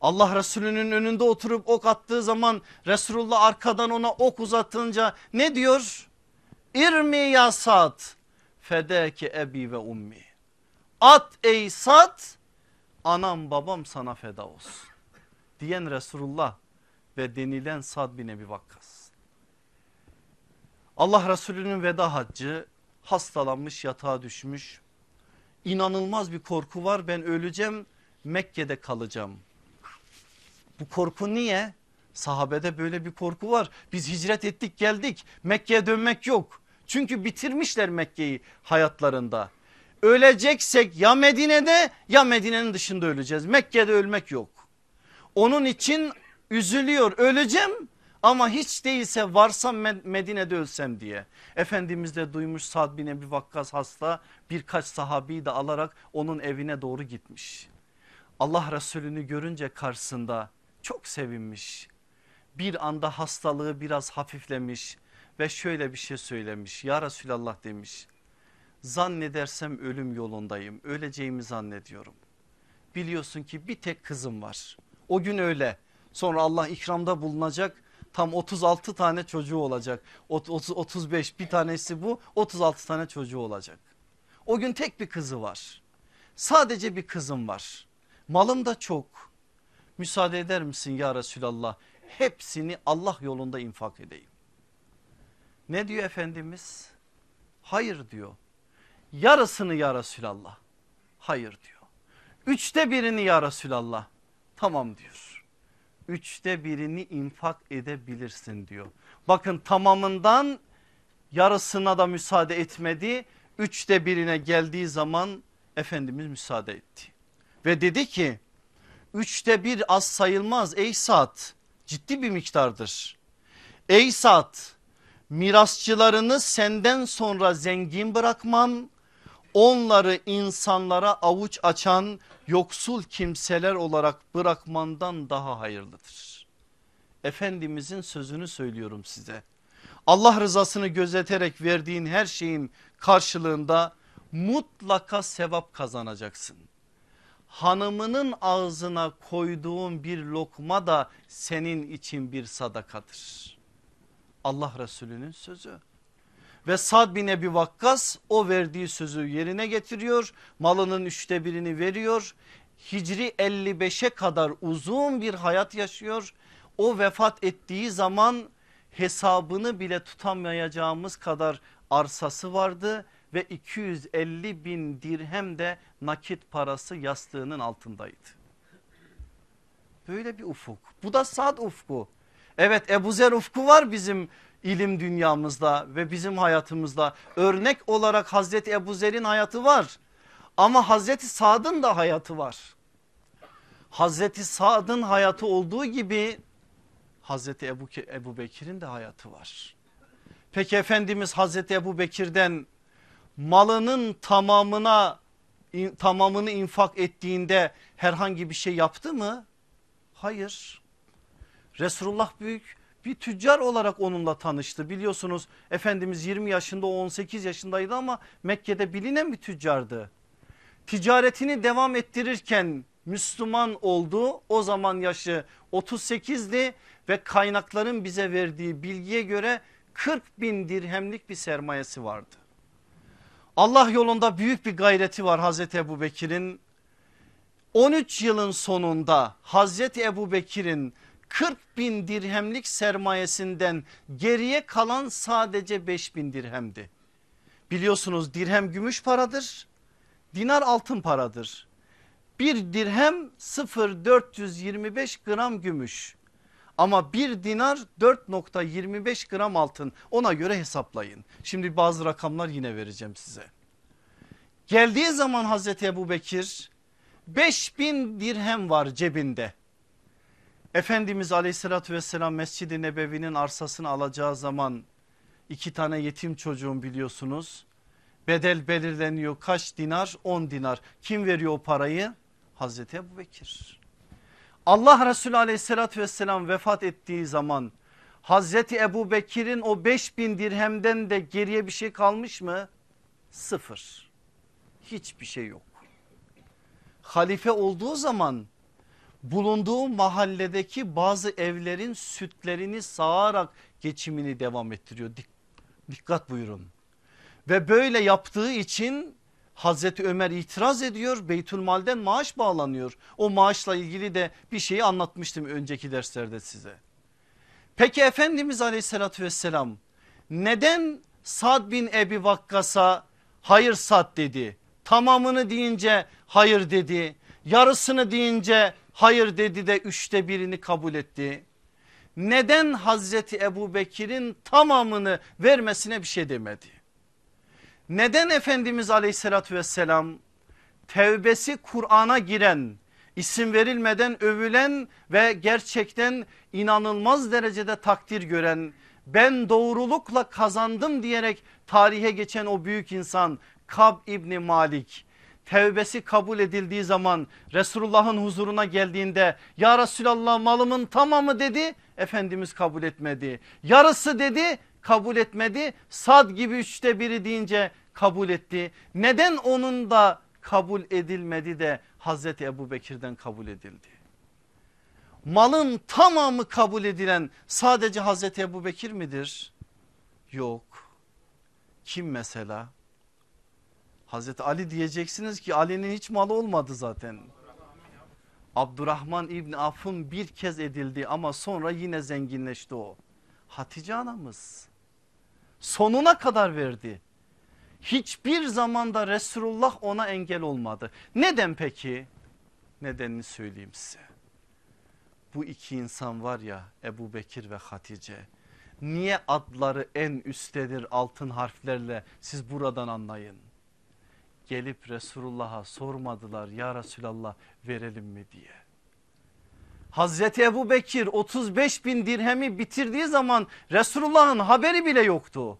Allah Resulü'nün önünde oturup ok attığı zaman Resulullah arkadan ona ok uzatınca ne diyor? İrmi ya Sad fedeke ebi ve ummi. At ey Sad anam babam sana feda olsun. Diyen Resulullah ve denilen Sad bin Ebi Vakkas. Allah Resulü'nün veda haccı hastalanmış yatağa düşmüş. İnanılmaz bir korku var ben öleceğim Mekke'de kalacağım. Bu korku niye? Sahabede böyle bir korku var. Biz hicret ettik geldik Mekke'ye dönmek yok. Çünkü bitirmişler Mekke'yi hayatlarında. Öleceksek ya Medine'de ya Medine'nin dışında öleceğiz. Mekke'de ölmek yok. Onun için üzülüyor öleceğim ama hiç değilse varsam Medine'de ölsem diye. Efendimiz de duymuş Sad bin Ebi Vakkas hasta birkaç sahabi de alarak onun evine doğru gitmiş. Allah Resulü'nü görünce karşısında çok sevinmiş. Bir anda hastalığı biraz hafiflemiş ve şöyle bir şey söylemiş. Ya Resulallah demiş zannedersem ölüm yolundayım öleceğimi zannediyorum. Biliyorsun ki bir tek kızım var o gün öyle sonra Allah ikramda bulunacak tam 36 tane çocuğu olacak 30, 35 bir tanesi bu 36 tane çocuğu olacak. O gün tek bir kızı var sadece bir kızım var malım da çok müsaade eder misin ya Resulallah hepsini Allah yolunda infak edeyim. Ne diyor Efendimiz? Hayır diyor yarısını ya Resulallah. Hayır diyor. Üçte birini ya Resulallah. Tamam diyor. Üçte birini infak edebilirsin diyor. Bakın tamamından yarısına da müsaade etmedi. Üçte birine geldiği zaman Efendimiz müsaade etti. Ve dedi ki üçte bir az sayılmaz ey saat ciddi bir miktardır. Ey saat mirasçılarını senden sonra zengin bırakman onları insanlara avuç açan yoksul kimseler olarak bırakmandan daha hayırlıdır. Efendimizin sözünü söylüyorum size. Allah rızasını gözeterek verdiğin her şeyin karşılığında mutlaka sevap kazanacaksın. Hanımının ağzına koyduğun bir lokma da senin için bir sadakadır. Allah Resulü'nün sözü. Ve Sad bin Ebi Vakkas o verdiği sözü yerine getiriyor. Malının üçte birini veriyor. Hicri 55'e kadar uzun bir hayat yaşıyor. O vefat ettiği zaman hesabını bile tutamayacağımız kadar arsası vardı ve 250 bin dirhem de nakit parası yastığının altındaydı. Böyle bir ufuk. Bu da Sad ufku. Evet Ebu Zer ufku var bizim ilim dünyamızda ve bizim hayatımızda. Örnek olarak Hazreti Ebu Zer'in hayatı var. Ama Hazreti Sad'ın da hayatı var. Hazreti Sad'ın hayatı olduğu gibi Hazreti Ebu, Ebu Bekir'in de hayatı var. Peki Efendimiz Hazreti Ebu Bekir'den malının tamamına tamamını infak ettiğinde herhangi bir şey yaptı mı? Hayır. Resulullah büyük bir tüccar olarak onunla tanıştı. Biliyorsunuz Efendimiz 20 yaşında o 18 yaşındaydı ama Mekke'de bilinen bir tüccardı. Ticaretini devam ettirirken Müslüman oldu. O zaman yaşı 38'di ve kaynakların bize verdiği bilgiye göre 40 bin dirhemlik bir sermayesi vardı. Allah yolunda büyük bir gayreti var Hazreti Ebu Bekir'in. 13 yılın sonunda Hazreti Ebu Bekir'in 40 bin dirhemlik sermayesinden geriye kalan sadece 5 bin dirhemdi. Biliyorsunuz dirhem gümüş paradır, dinar altın paradır. Bir dirhem 0,425 gram gümüş ama bir dinar 4.25 gram altın ona göre hesaplayın. Şimdi bazı rakamlar yine vereceğim size. Geldiği zaman Hazreti Ebu Bekir 5000 dirhem var cebinde. Efendimiz aleyhissalatü vesselam Mescid-i Nebevi'nin arsasını alacağı zaman iki tane yetim çocuğun biliyorsunuz. Bedel belirleniyor kaç dinar 10 dinar. Kim veriyor o parayı? Hazreti Ebu Bekir. Allah Resulü aleyhissalatü vesselam vefat ettiği zaman Hazreti Ebu Bekir'in o 5000 dirhemden de geriye bir şey kalmış mı? Sıfır. Hiçbir şey yok. Halife olduğu zaman bulunduğu mahalledeki bazı evlerin sütlerini sağarak geçimini devam ettiriyor. Dikkat buyurun. Ve böyle yaptığı için Hazreti Ömer itiraz ediyor Beytülmal'den maaş bağlanıyor. O maaşla ilgili de bir şeyi anlatmıştım önceki derslerde size. Peki Efendimiz aleyhissalatü vesselam neden Sad bin Ebi Vakkas'a hayır Sad dedi. Tamamını deyince hayır dedi. Yarısını deyince hayır dedi de üçte birini kabul etti. Neden Hazreti Ebu Bekir'in tamamını vermesine bir şey demedi? Neden Efendimiz aleyhissalatü vesselam tevbesi Kur'an'a giren isim verilmeden övülen ve gerçekten inanılmaz derecede takdir gören ben doğrulukla kazandım diyerek tarihe geçen o büyük insan Kab İbni Malik tevbesi kabul edildiği zaman Resulullah'ın huzuruna geldiğinde ya Resulallah malımın tamamı dedi Efendimiz kabul etmedi. Yarısı dedi kabul etmedi. Sad gibi üçte biri deyince kabul etti. Neden onun da kabul edilmedi de Hazreti Ebu Bekir'den kabul edildi? Malın tamamı kabul edilen sadece Hazreti Ebu Bekir midir? Yok. Kim mesela? Hazreti Ali diyeceksiniz ki Ali'nin hiç malı olmadı zaten. Abdurrahman İbni Af'ın bir kez edildi ama sonra yine zenginleşti o. Hatice anamız sonuna kadar verdi. Hiçbir zamanda Resulullah ona engel olmadı. Neden peki? Nedenini söyleyeyim size. Bu iki insan var ya Ebu Bekir ve Hatice. Niye adları en üsttedir altın harflerle siz buradan anlayın gelip Resulullah'a sormadılar ya Resulallah verelim mi? diye. Hazreti Ebu Bekir 35 bin dirhemi bitirdiği zaman Resulullah'ın haberi bile yoktu.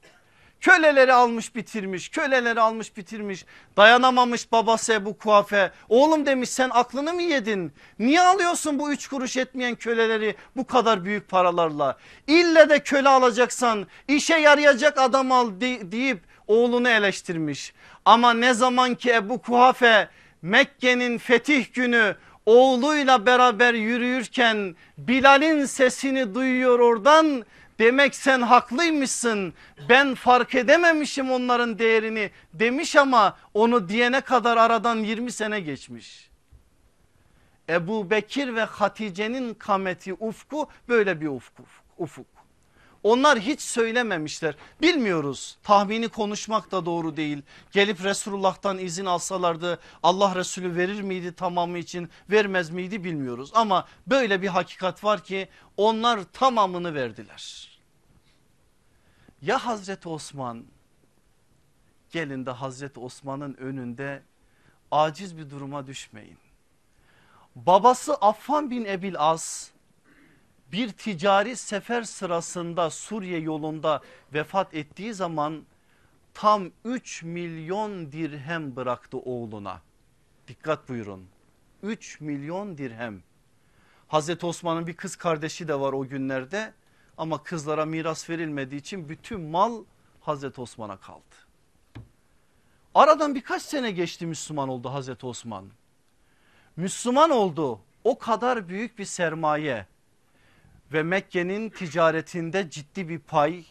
Köleleri almış bitirmiş köleleri almış bitirmiş. Dayanamamış babası Ebu Kuafe. Oğlum demiş sen aklını mı yedin? Niye alıyorsun bu üç kuruş etmeyen köleleri bu kadar büyük paralarla? İlle de köle alacaksan işe yarayacak adam al deyip oğlunu eleştirmiş. Ama ne zaman ki Ebu Kuhafe Mekke'nin fetih günü oğluyla beraber yürüyürken Bilal'in sesini duyuyor oradan demek sen haklıymışsın ben fark edememişim onların değerini demiş ama onu diyene kadar aradan 20 sene geçmiş. Ebu Bekir ve Hatice'nin kameti ufku böyle bir ufku, ufuk. Onlar hiç söylememişler. Bilmiyoruz. Tahmini konuşmak da doğru değil. Gelip Resulullah'tan izin alsalardı Allah Resulü verir miydi tamamı için vermez miydi bilmiyoruz. Ama böyle bir hakikat var ki onlar tamamını verdiler. Ya Hazreti Osman gelin de Hazreti Osman'ın önünde aciz bir duruma düşmeyin. Babası Affan bin Ebil As bir ticari sefer sırasında Suriye yolunda vefat ettiği zaman tam 3 milyon dirhem bıraktı oğluna. Dikkat buyurun 3 milyon dirhem. Hazreti Osman'ın bir kız kardeşi de var o günlerde ama kızlara miras verilmediği için bütün mal Hazreti Osman'a kaldı. Aradan birkaç sene geçti Müslüman oldu Hazreti Osman. Müslüman oldu o kadar büyük bir sermaye ve Mekke'nin ticaretinde ciddi bir pay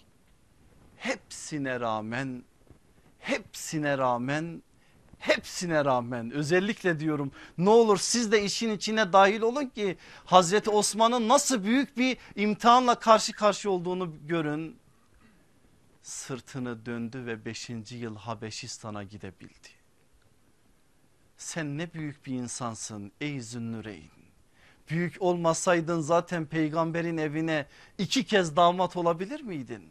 hepsine rağmen hepsine rağmen hepsine rağmen özellikle diyorum ne olur siz de işin içine dahil olun ki Hazreti Osman'ın nasıl büyük bir imtihanla karşı karşı olduğunu görün. Sırtını döndü ve 5. yıl Habeşistan'a gidebildi. Sen ne büyük bir insansın ey Zünnüreyn büyük olmasaydın zaten peygamberin evine iki kez damat olabilir miydin?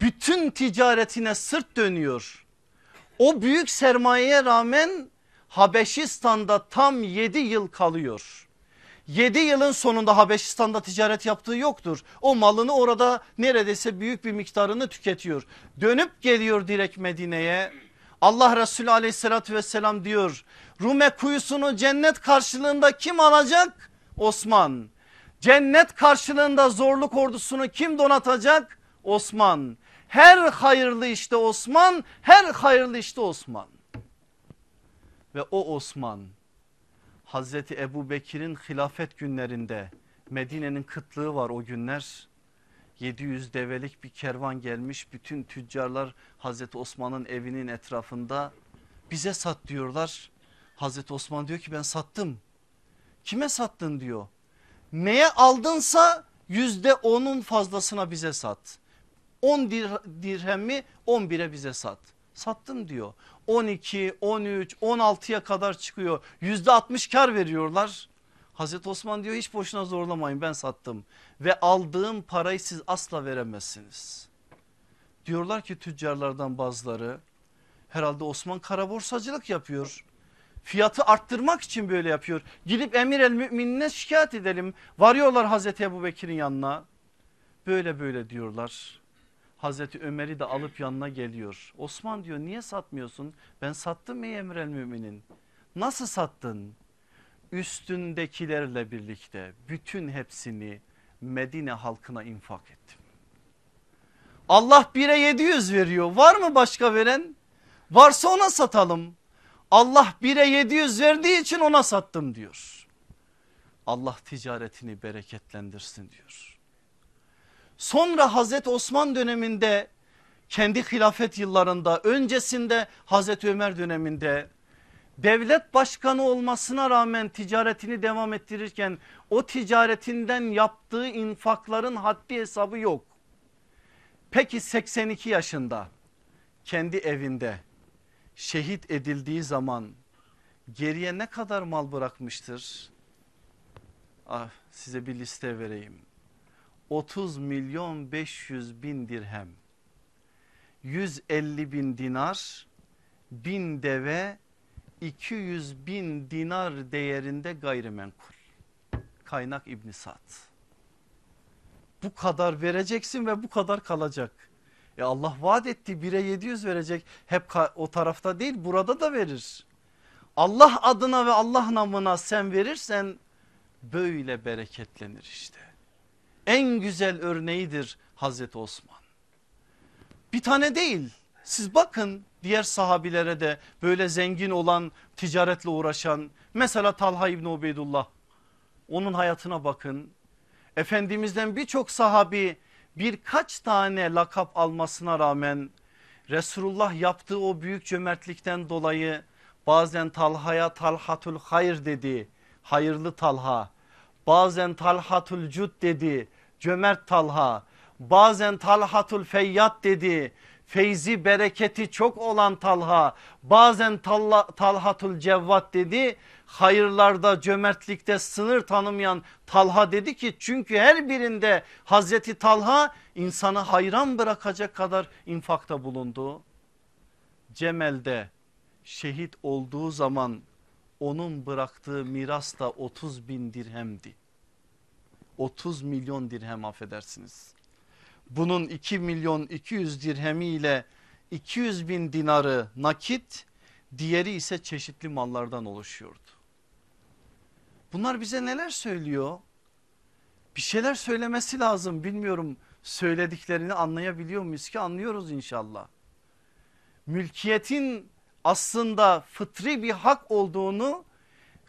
Bütün ticaretine sırt dönüyor. O büyük sermayeye rağmen Habeşistan'da tam 7 yıl kalıyor. 7 yılın sonunda Habeşistan'da ticaret yaptığı yoktur. O malını orada neredeyse büyük bir miktarını tüketiyor. Dönüp geliyor direkt Medine'ye. Allah Resulü aleyhissalatü vesselam diyor Rume kuyusunu cennet karşılığında kim alacak? Osman. Cennet karşılığında zorluk ordusunu kim donatacak? Osman. Her hayırlı işte Osman, her hayırlı işte Osman. Ve o Osman Hazreti Ebu Bekir'in hilafet günlerinde Medine'nin kıtlığı var o günler. 700 develik bir kervan gelmiş bütün tüccarlar Hazreti Osman'ın evinin etrafında bize sat diyorlar. Hazreti Osman diyor ki ben sattım. Kime sattın diyor. Neye aldınsa yüzde onun fazlasına bize sat. 10 dir dirhemi 11'e bize sat. Sattım diyor. 12, 13, 16'ya kadar çıkıyor. Yüzde 60 kar veriyorlar. Hazreti Osman diyor hiç boşuna zorlamayın ben sattım. Ve aldığım parayı siz asla veremezsiniz. Diyorlar ki tüccarlardan bazıları herhalde Osman kara borsacılık yapıyor fiyatı arttırmak için böyle yapıyor. Gidip emir el müminine şikayet edelim. Varıyorlar Hazreti Ebu Bekir'in yanına. Böyle böyle diyorlar. Hazreti Ömer'i de alıp yanına geliyor. Osman diyor niye satmıyorsun? Ben sattım ey emir el müminin. Nasıl sattın? Üstündekilerle birlikte bütün hepsini Medine halkına infak ettim. Allah 1'e 700 veriyor. Var mı başka veren? Varsa ona satalım. Allah 1'e 700 verdiği için ona sattım diyor. Allah ticaretini bereketlendirsin diyor. Sonra Hazreti Osman döneminde kendi hilafet yıllarında öncesinde Hazreti Ömer döneminde devlet başkanı olmasına rağmen ticaretini devam ettirirken o ticaretinden yaptığı infakların haddi hesabı yok. Peki 82 yaşında kendi evinde şehit edildiği zaman geriye ne kadar mal bırakmıştır? Ah, size bir liste vereyim. 30 milyon 500 bin dirhem, 150 bin dinar, bin deve, 200 bin dinar değerinde gayrimenkul. Kaynak İbn Sad. Bu kadar vereceksin ve bu kadar kalacak. E Allah vaat etti 1'e 700 verecek. Hep o tarafta değil burada da verir. Allah adına ve Allah namına sen verirsen böyle bereketlenir işte. En güzel örneğidir Hazreti Osman. Bir tane değil siz bakın diğer sahabilere de böyle zengin olan ticaretle uğraşan mesela Talha İbni Ubeydullah onun hayatına bakın. Efendimizden birçok sahabi birkaç tane lakap almasına rağmen Resulullah yaptığı o büyük cömertlikten dolayı Bazen Talha'ya Talhatul Hayr dedi. Hayırlı Talha. Bazen Talhatul Cud dedi. Cömert Talha. Bazen Talhatul Feyyat dedi. Feyzi bereketi çok olan Talha. Bazen Talha, Talhatul Cevvat dedi. Hayırlarda cömertlikte sınır tanımayan Talha dedi ki çünkü her birinde Hazreti Talha insanı hayran bırakacak kadar infakta bulundu. Cemel'de şehit olduğu zaman onun bıraktığı miras da 30 bin dirhemdi. 30 milyon dirhem affedersiniz. Bunun 2 milyon 200 dirhemi ile 200 bin dinarı nakit diğeri ise çeşitli mallardan oluşuyordu. Bunlar bize neler söylüyor? Bir şeyler söylemesi lazım bilmiyorum söylediklerini anlayabiliyor muyuz ki anlıyoruz inşallah. Mülkiyetin aslında fıtri bir hak olduğunu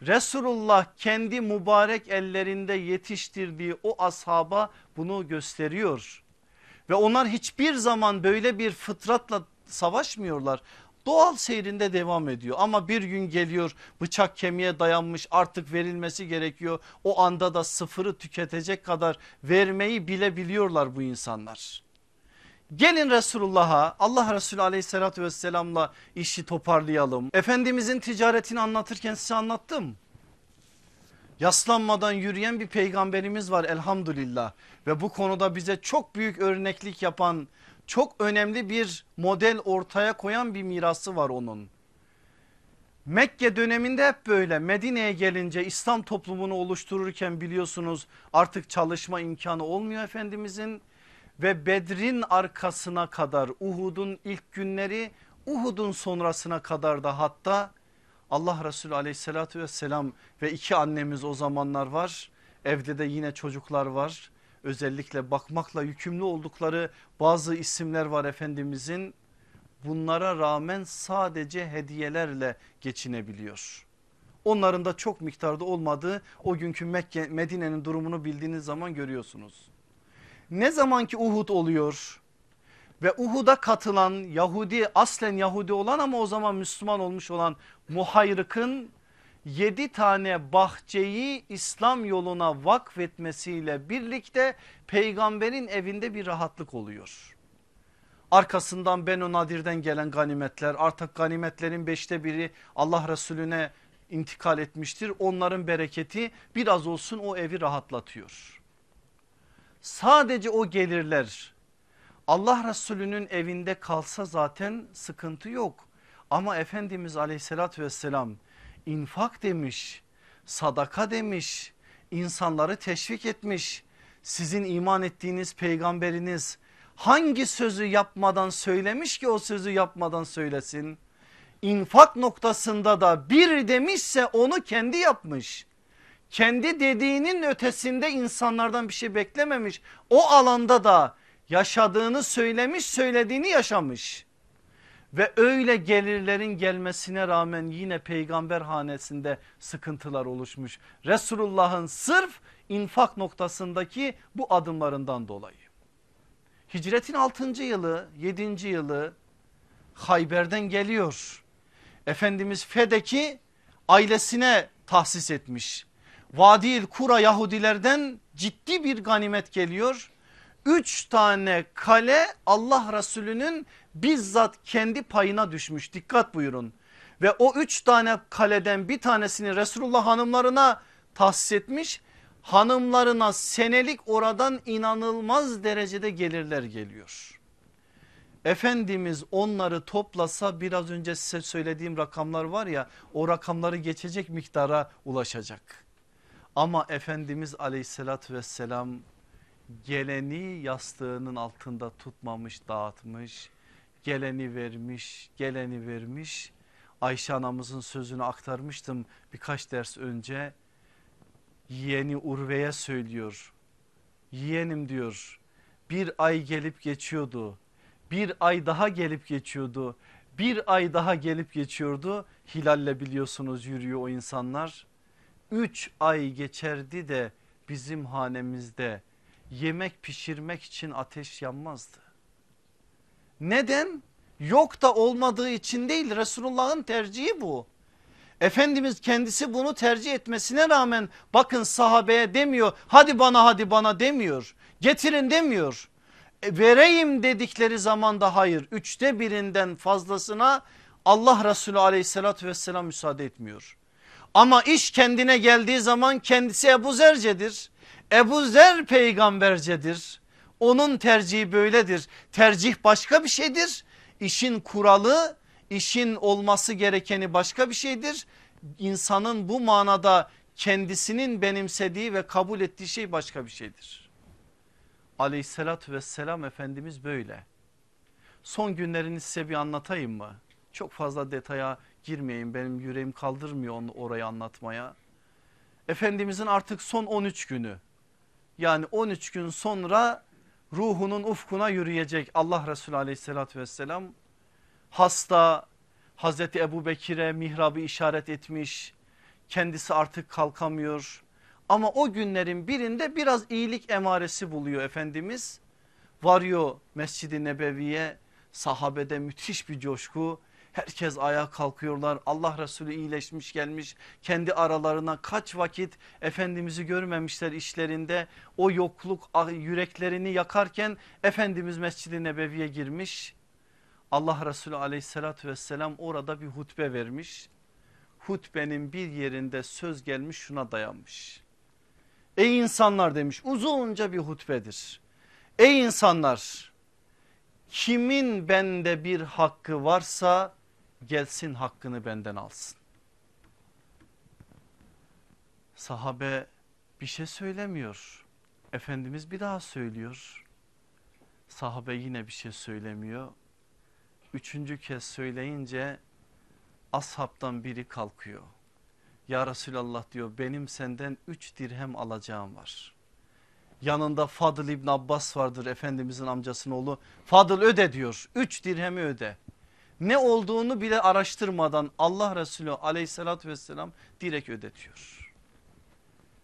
Resulullah kendi mübarek ellerinde yetiştirdiği o ashaba bunu gösteriyor. Ve onlar hiçbir zaman böyle bir fıtratla savaşmıyorlar. Doğal seyrinde devam ediyor ama bir gün geliyor bıçak kemiğe dayanmış artık verilmesi gerekiyor. O anda da sıfırı tüketecek kadar vermeyi bilebiliyorlar bu insanlar. Gelin Resulullah'a Allah Resulü aleyhissalatü vesselamla işi toparlayalım. Efendimizin ticaretini anlatırken size anlattım. Yaslanmadan yürüyen bir peygamberimiz var elhamdülillah. Ve bu konuda bize çok büyük örneklik yapan çok önemli bir model ortaya koyan bir mirası var onun. Mekke döneminde hep böyle Medine'ye gelince İslam toplumunu oluştururken biliyorsunuz artık çalışma imkanı olmuyor Efendimizin ve Bedrin arkasına kadar Uhud'un ilk günleri Uhud'un sonrasına kadar da hatta Allah Resulü aleyhissalatü vesselam ve iki annemiz o zamanlar var. Evde de yine çocuklar var. Özellikle bakmakla yükümlü oldukları bazı isimler var Efendimizin. Bunlara rağmen sadece hediyelerle geçinebiliyor. Onların da çok miktarda olmadığı o günkü Mekke Medine'nin durumunu bildiğiniz zaman görüyorsunuz. Ne zaman ki Uhud oluyor ve Uhud'a katılan Yahudi aslen Yahudi olan ama o zaman Müslüman olmuş olan Muhayrık'ın 7 tane bahçeyi İslam yoluna vakfetmesiyle birlikte peygamberin evinde bir rahatlık oluyor. Arkasından Benu Nadir'den gelen ganimetler artık ganimetlerin beşte biri Allah Resulüne intikal etmiştir. Onların bereketi biraz olsun o evi rahatlatıyor. Sadece o gelirler Allah Resulü'nün evinde kalsa zaten sıkıntı yok. Ama Efendimiz aleyhissalatü vesselam infak demiş, sadaka demiş, insanları teşvik etmiş. Sizin iman ettiğiniz peygamberiniz hangi sözü yapmadan söylemiş ki o sözü yapmadan söylesin? İnfak noktasında da bir demişse onu kendi yapmış. Kendi dediğinin ötesinde insanlardan bir şey beklememiş. O alanda da yaşadığını söylemiş söylediğini yaşamış. Ve öyle gelirlerin gelmesine rağmen yine peygamber hanesinde sıkıntılar oluşmuş. Resulullah'ın sırf infak noktasındaki bu adımlarından dolayı. Hicretin 6. yılı 7. yılı Hayber'den geliyor. Efendimiz Fedek'i ailesine tahsis etmiş. Vadil Kura Yahudilerden ciddi bir ganimet geliyor. Üç tane kale Allah Resulü'nün bizzat kendi payına düşmüş dikkat buyurun. Ve o üç tane kaleden bir tanesini Resulullah hanımlarına tahsis etmiş. Hanımlarına senelik oradan inanılmaz derecede gelirler geliyor. Efendimiz onları toplasa biraz önce size söylediğim rakamlar var ya o rakamları geçecek miktara ulaşacak. Ama Efendimiz aleyhissalatü vesselam geleni yastığının altında tutmamış dağıtmış. Geleni vermiş geleni vermiş. Ayşe anamızın sözünü aktarmıştım birkaç ders önce. Yeğeni Urve'ye söylüyor. Yeğenim diyor bir ay gelip geçiyordu. Bir ay daha gelip geçiyordu. Bir ay daha gelip geçiyordu. Hilalle biliyorsunuz yürüyor o insanlar. Üç ay geçerdi de bizim hanemizde yemek pişirmek için ateş yanmazdı. Neden? Yok da olmadığı için değil Resulullah'ın tercihi bu. Efendimiz kendisi bunu tercih etmesine rağmen bakın sahabeye demiyor hadi bana hadi bana demiyor getirin demiyor. E, vereyim dedikleri zaman da hayır üçte birinden fazlasına Allah Resulü aleyhissalatü vesselam müsaade etmiyor. Ama iş kendine geldiği zaman kendisi Ebu Zerce'dir. Ebu Zer peygambercedir. Onun tercihi böyledir. Tercih başka bir şeydir. İşin kuralı, işin olması gerekeni başka bir şeydir. İnsanın bu manada kendisinin benimsediği ve kabul ettiği şey başka bir şeydir. Aleyhissalatü vesselam Efendimiz böyle. Son günlerini size bir anlatayım mı? Çok fazla detaya girmeyeyim benim yüreğim kaldırmıyor onu orayı anlatmaya. Efendimizin artık son 13 günü yani 13 gün sonra ruhunun ufkuna yürüyecek Allah Resulü aleyhissalatü vesselam. Hasta Hazreti Ebu Bekir'e mihrabı işaret etmiş kendisi artık kalkamıyor. Ama o günlerin birinde biraz iyilik emaresi buluyor Efendimiz. Varıyor Mescid-i Nebevi'ye sahabede müthiş bir coşku Herkes ayağa kalkıyorlar. Allah Resulü iyileşmiş gelmiş. Kendi aralarına kaç vakit Efendimiz'i görmemişler işlerinde. O yokluk ah, yüreklerini yakarken Efendimiz Mescid-i Nebevi'ye girmiş. Allah Resulü aleyhissalatü vesselam orada bir hutbe vermiş. Hutbenin bir yerinde söz gelmiş şuna dayanmış. Ey insanlar demiş uzunca bir hutbedir. Ey insanlar kimin bende bir hakkı varsa gelsin hakkını benden alsın. Sahabe bir şey söylemiyor. Efendimiz bir daha söylüyor. Sahabe yine bir şey söylemiyor. Üçüncü kez söyleyince ashabtan biri kalkıyor. Ya Resulallah diyor benim senden üç dirhem alacağım var. Yanında Fadıl İbn Abbas vardır Efendimizin amcasının oğlu. Fadıl öde diyor. Üç dirhemi öde ne olduğunu bile araştırmadan Allah Resulü aleyhissalatü vesselam direkt ödetiyor.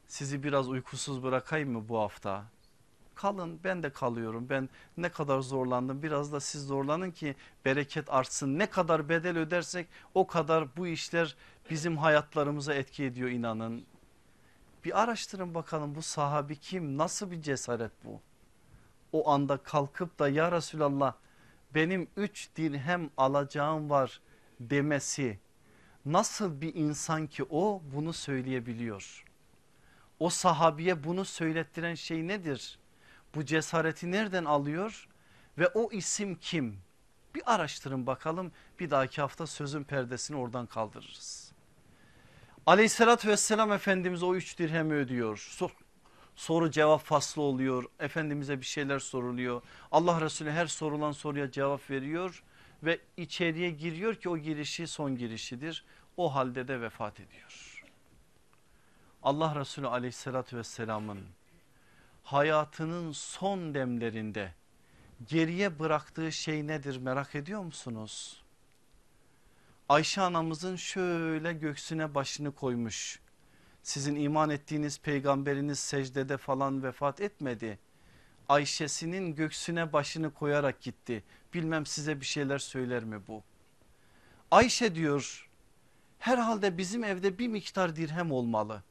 Sizi biraz uykusuz bırakayım mı bu hafta? Kalın ben de kalıyorum ben ne kadar zorlandım biraz da siz zorlanın ki bereket artsın. Ne kadar bedel ödersek o kadar bu işler bizim hayatlarımıza etki ediyor inanın. Bir araştırın bakalım bu sahabi kim nasıl bir cesaret bu? O anda kalkıp da ya Resulallah benim üç dirhem alacağım var demesi nasıl bir insan ki o bunu söyleyebiliyor. O sahabiye bunu söylettiren şey nedir? Bu cesareti nereden alıyor ve o isim kim? Bir araştırın bakalım bir dahaki hafta sözün perdesini oradan kaldırırız. Aleyhissalatü vesselam Efendimiz o üç dirhemi ödüyor soru cevap faslı oluyor. Efendimiz'e bir şeyler soruluyor. Allah Resulü her sorulan soruya cevap veriyor ve içeriye giriyor ki o girişi son girişidir. O halde de vefat ediyor. Allah Resulü aleyhissalatü vesselamın hayatının son demlerinde geriye bıraktığı şey nedir merak ediyor musunuz? Ayşe anamızın şöyle göksüne başını koymuş sizin iman ettiğiniz peygamberiniz secdede falan vefat etmedi. Ayşe'sinin göksüne başını koyarak gitti. Bilmem size bir şeyler söyler mi bu? Ayşe diyor herhalde bizim evde bir miktar dirhem olmalı.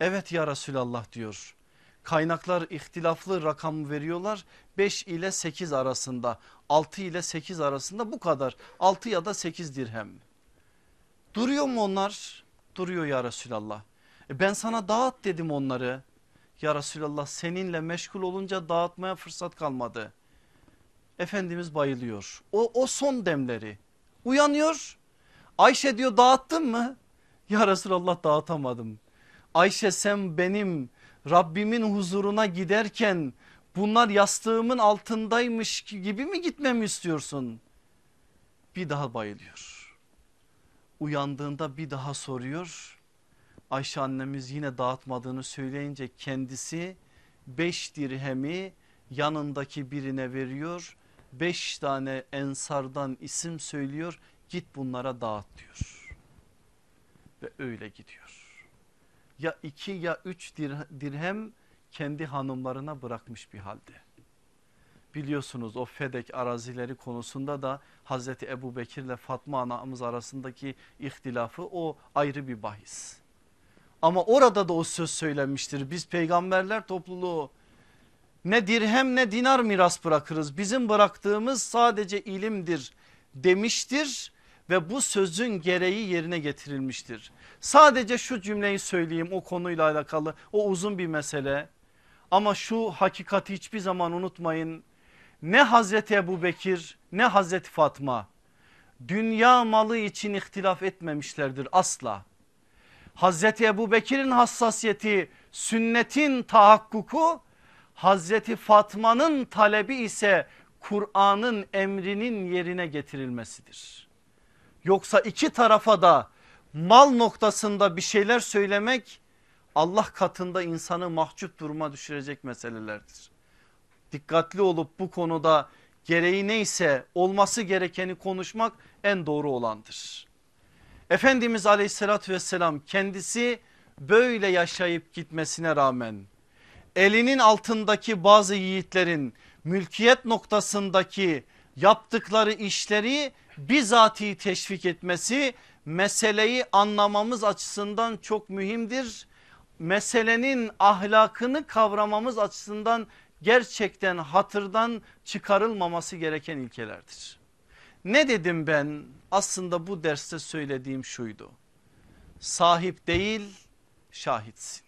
Evet ya Resulallah diyor. Kaynaklar ihtilaflı rakam veriyorlar 5 ile 8 arasında 6 ile 8 arasında bu kadar 6 ya da 8 dirhem. Duruyor mu onlar? Duruyor ya Resulallah. E ben sana dağıt dedim onları. Ya Resulallah seninle meşgul olunca dağıtmaya fırsat kalmadı. Efendimiz bayılıyor. O, o son demleri. Uyanıyor. Ayşe diyor dağıttın mı? Ya Resulallah dağıtamadım. Ayşe sen benim Rabbimin huzuruna giderken bunlar yastığımın altındaymış gibi mi gitmemi istiyorsun? Bir daha bayılıyor. Uyandığında bir daha soruyor. Ayşe annemiz yine dağıtmadığını söyleyince kendisi beş dirhemi yanındaki birine veriyor. Beş tane ensardan isim söylüyor git bunlara dağıt diyor. Ve öyle gidiyor. Ya iki ya üç dirhem kendi hanımlarına bırakmış bir halde. Biliyorsunuz o Fedek arazileri konusunda da Hazreti Ebu Bekir ile Fatma anamız arasındaki ihtilafı o ayrı bir bahis. Ama orada da o söz söylenmiştir. Biz peygamberler topluluğu ne dirhem ne dinar miras bırakırız. Bizim bıraktığımız sadece ilimdir demiştir ve bu sözün gereği yerine getirilmiştir. Sadece şu cümleyi söyleyeyim o konuyla alakalı o uzun bir mesele. Ama şu hakikati hiçbir zaman unutmayın. Ne Hazreti Ebu Bekir ne Hazreti Fatma dünya malı için ihtilaf etmemişlerdir asla. Hazreti Ebu Bekir'in hassasiyeti sünnetin tahakkuku Hazreti Fatma'nın talebi ise Kur'an'ın emrinin yerine getirilmesidir. Yoksa iki tarafa da mal noktasında bir şeyler söylemek Allah katında insanı mahcup duruma düşürecek meselelerdir. Dikkatli olup bu konuda gereği neyse olması gerekeni konuşmak en doğru olandır. Efendimiz aleyhissalatü vesselam kendisi böyle yaşayıp gitmesine rağmen elinin altındaki bazı yiğitlerin mülkiyet noktasındaki yaptıkları işleri bizatihi teşvik etmesi meseleyi anlamamız açısından çok mühimdir. Meselenin ahlakını kavramamız açısından gerçekten hatırdan çıkarılmaması gereken ilkelerdir. Ne dedim ben aslında bu derste söylediğim şuydu. Sahip değil şahitsin.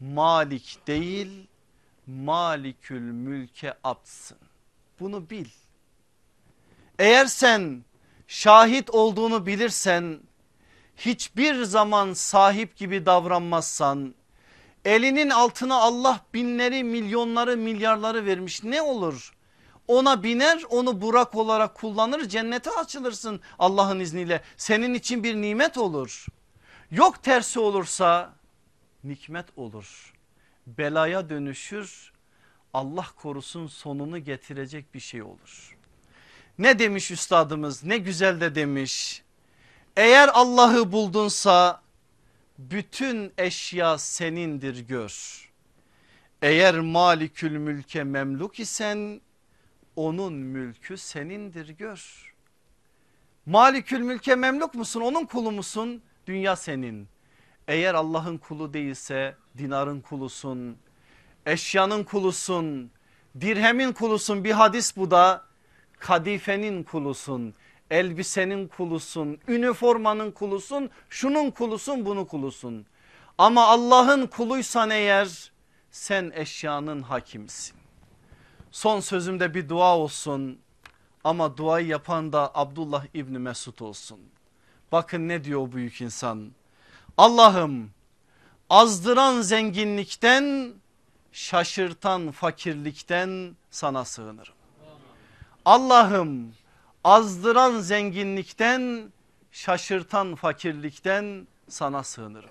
Malik değil malikül mülke abdsın. Bunu bil. Eğer sen şahit olduğunu bilirsen hiçbir zaman sahip gibi davranmazsan elinin altına Allah binleri milyonları milyarları vermiş ne olur? Ona biner onu burak olarak kullanır cennete açılırsın Allah'ın izniyle senin için bir nimet olur. Yok tersi olursa nikmet olur belaya dönüşür Allah korusun sonunu getirecek bir şey olur. Ne demiş üstadımız ne güzel de demiş. Eğer Allah'ı buldunsa bütün eşya senindir gör. Eğer malikül mülke memluk isen onun mülkü senindir gör. Malikül mülke memluk musun onun kulu musun? Dünya senin. Eğer Allah'ın kulu değilse dinarın kulusun, eşyanın kulusun, dirhemin kulusun bir hadis bu da kadifenin kulusun, elbisenin kulusun, üniformanın kulusun, şunun kulusun bunu kulusun. Ama Allah'ın kuluysan eğer sen eşyanın hakimsin. Son sözümde bir dua olsun ama duayı yapan da Abdullah İbni Mesud olsun. Bakın ne diyor o büyük insan. Allah'ım azdıran zenginlikten şaşırtan fakirlikten sana sığınırım. Allah'ım azdıran zenginlikten şaşırtan fakirlikten sana sığınırım.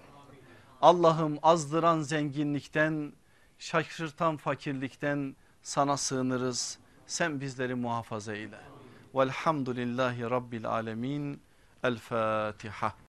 Allah'ım azdıran zenginlikten şaşırtan fakirlikten sana sığınırız. Sen bizleri muhafaza eyle. Velhamdülillahi Rabbil Alemin. El Fatiha.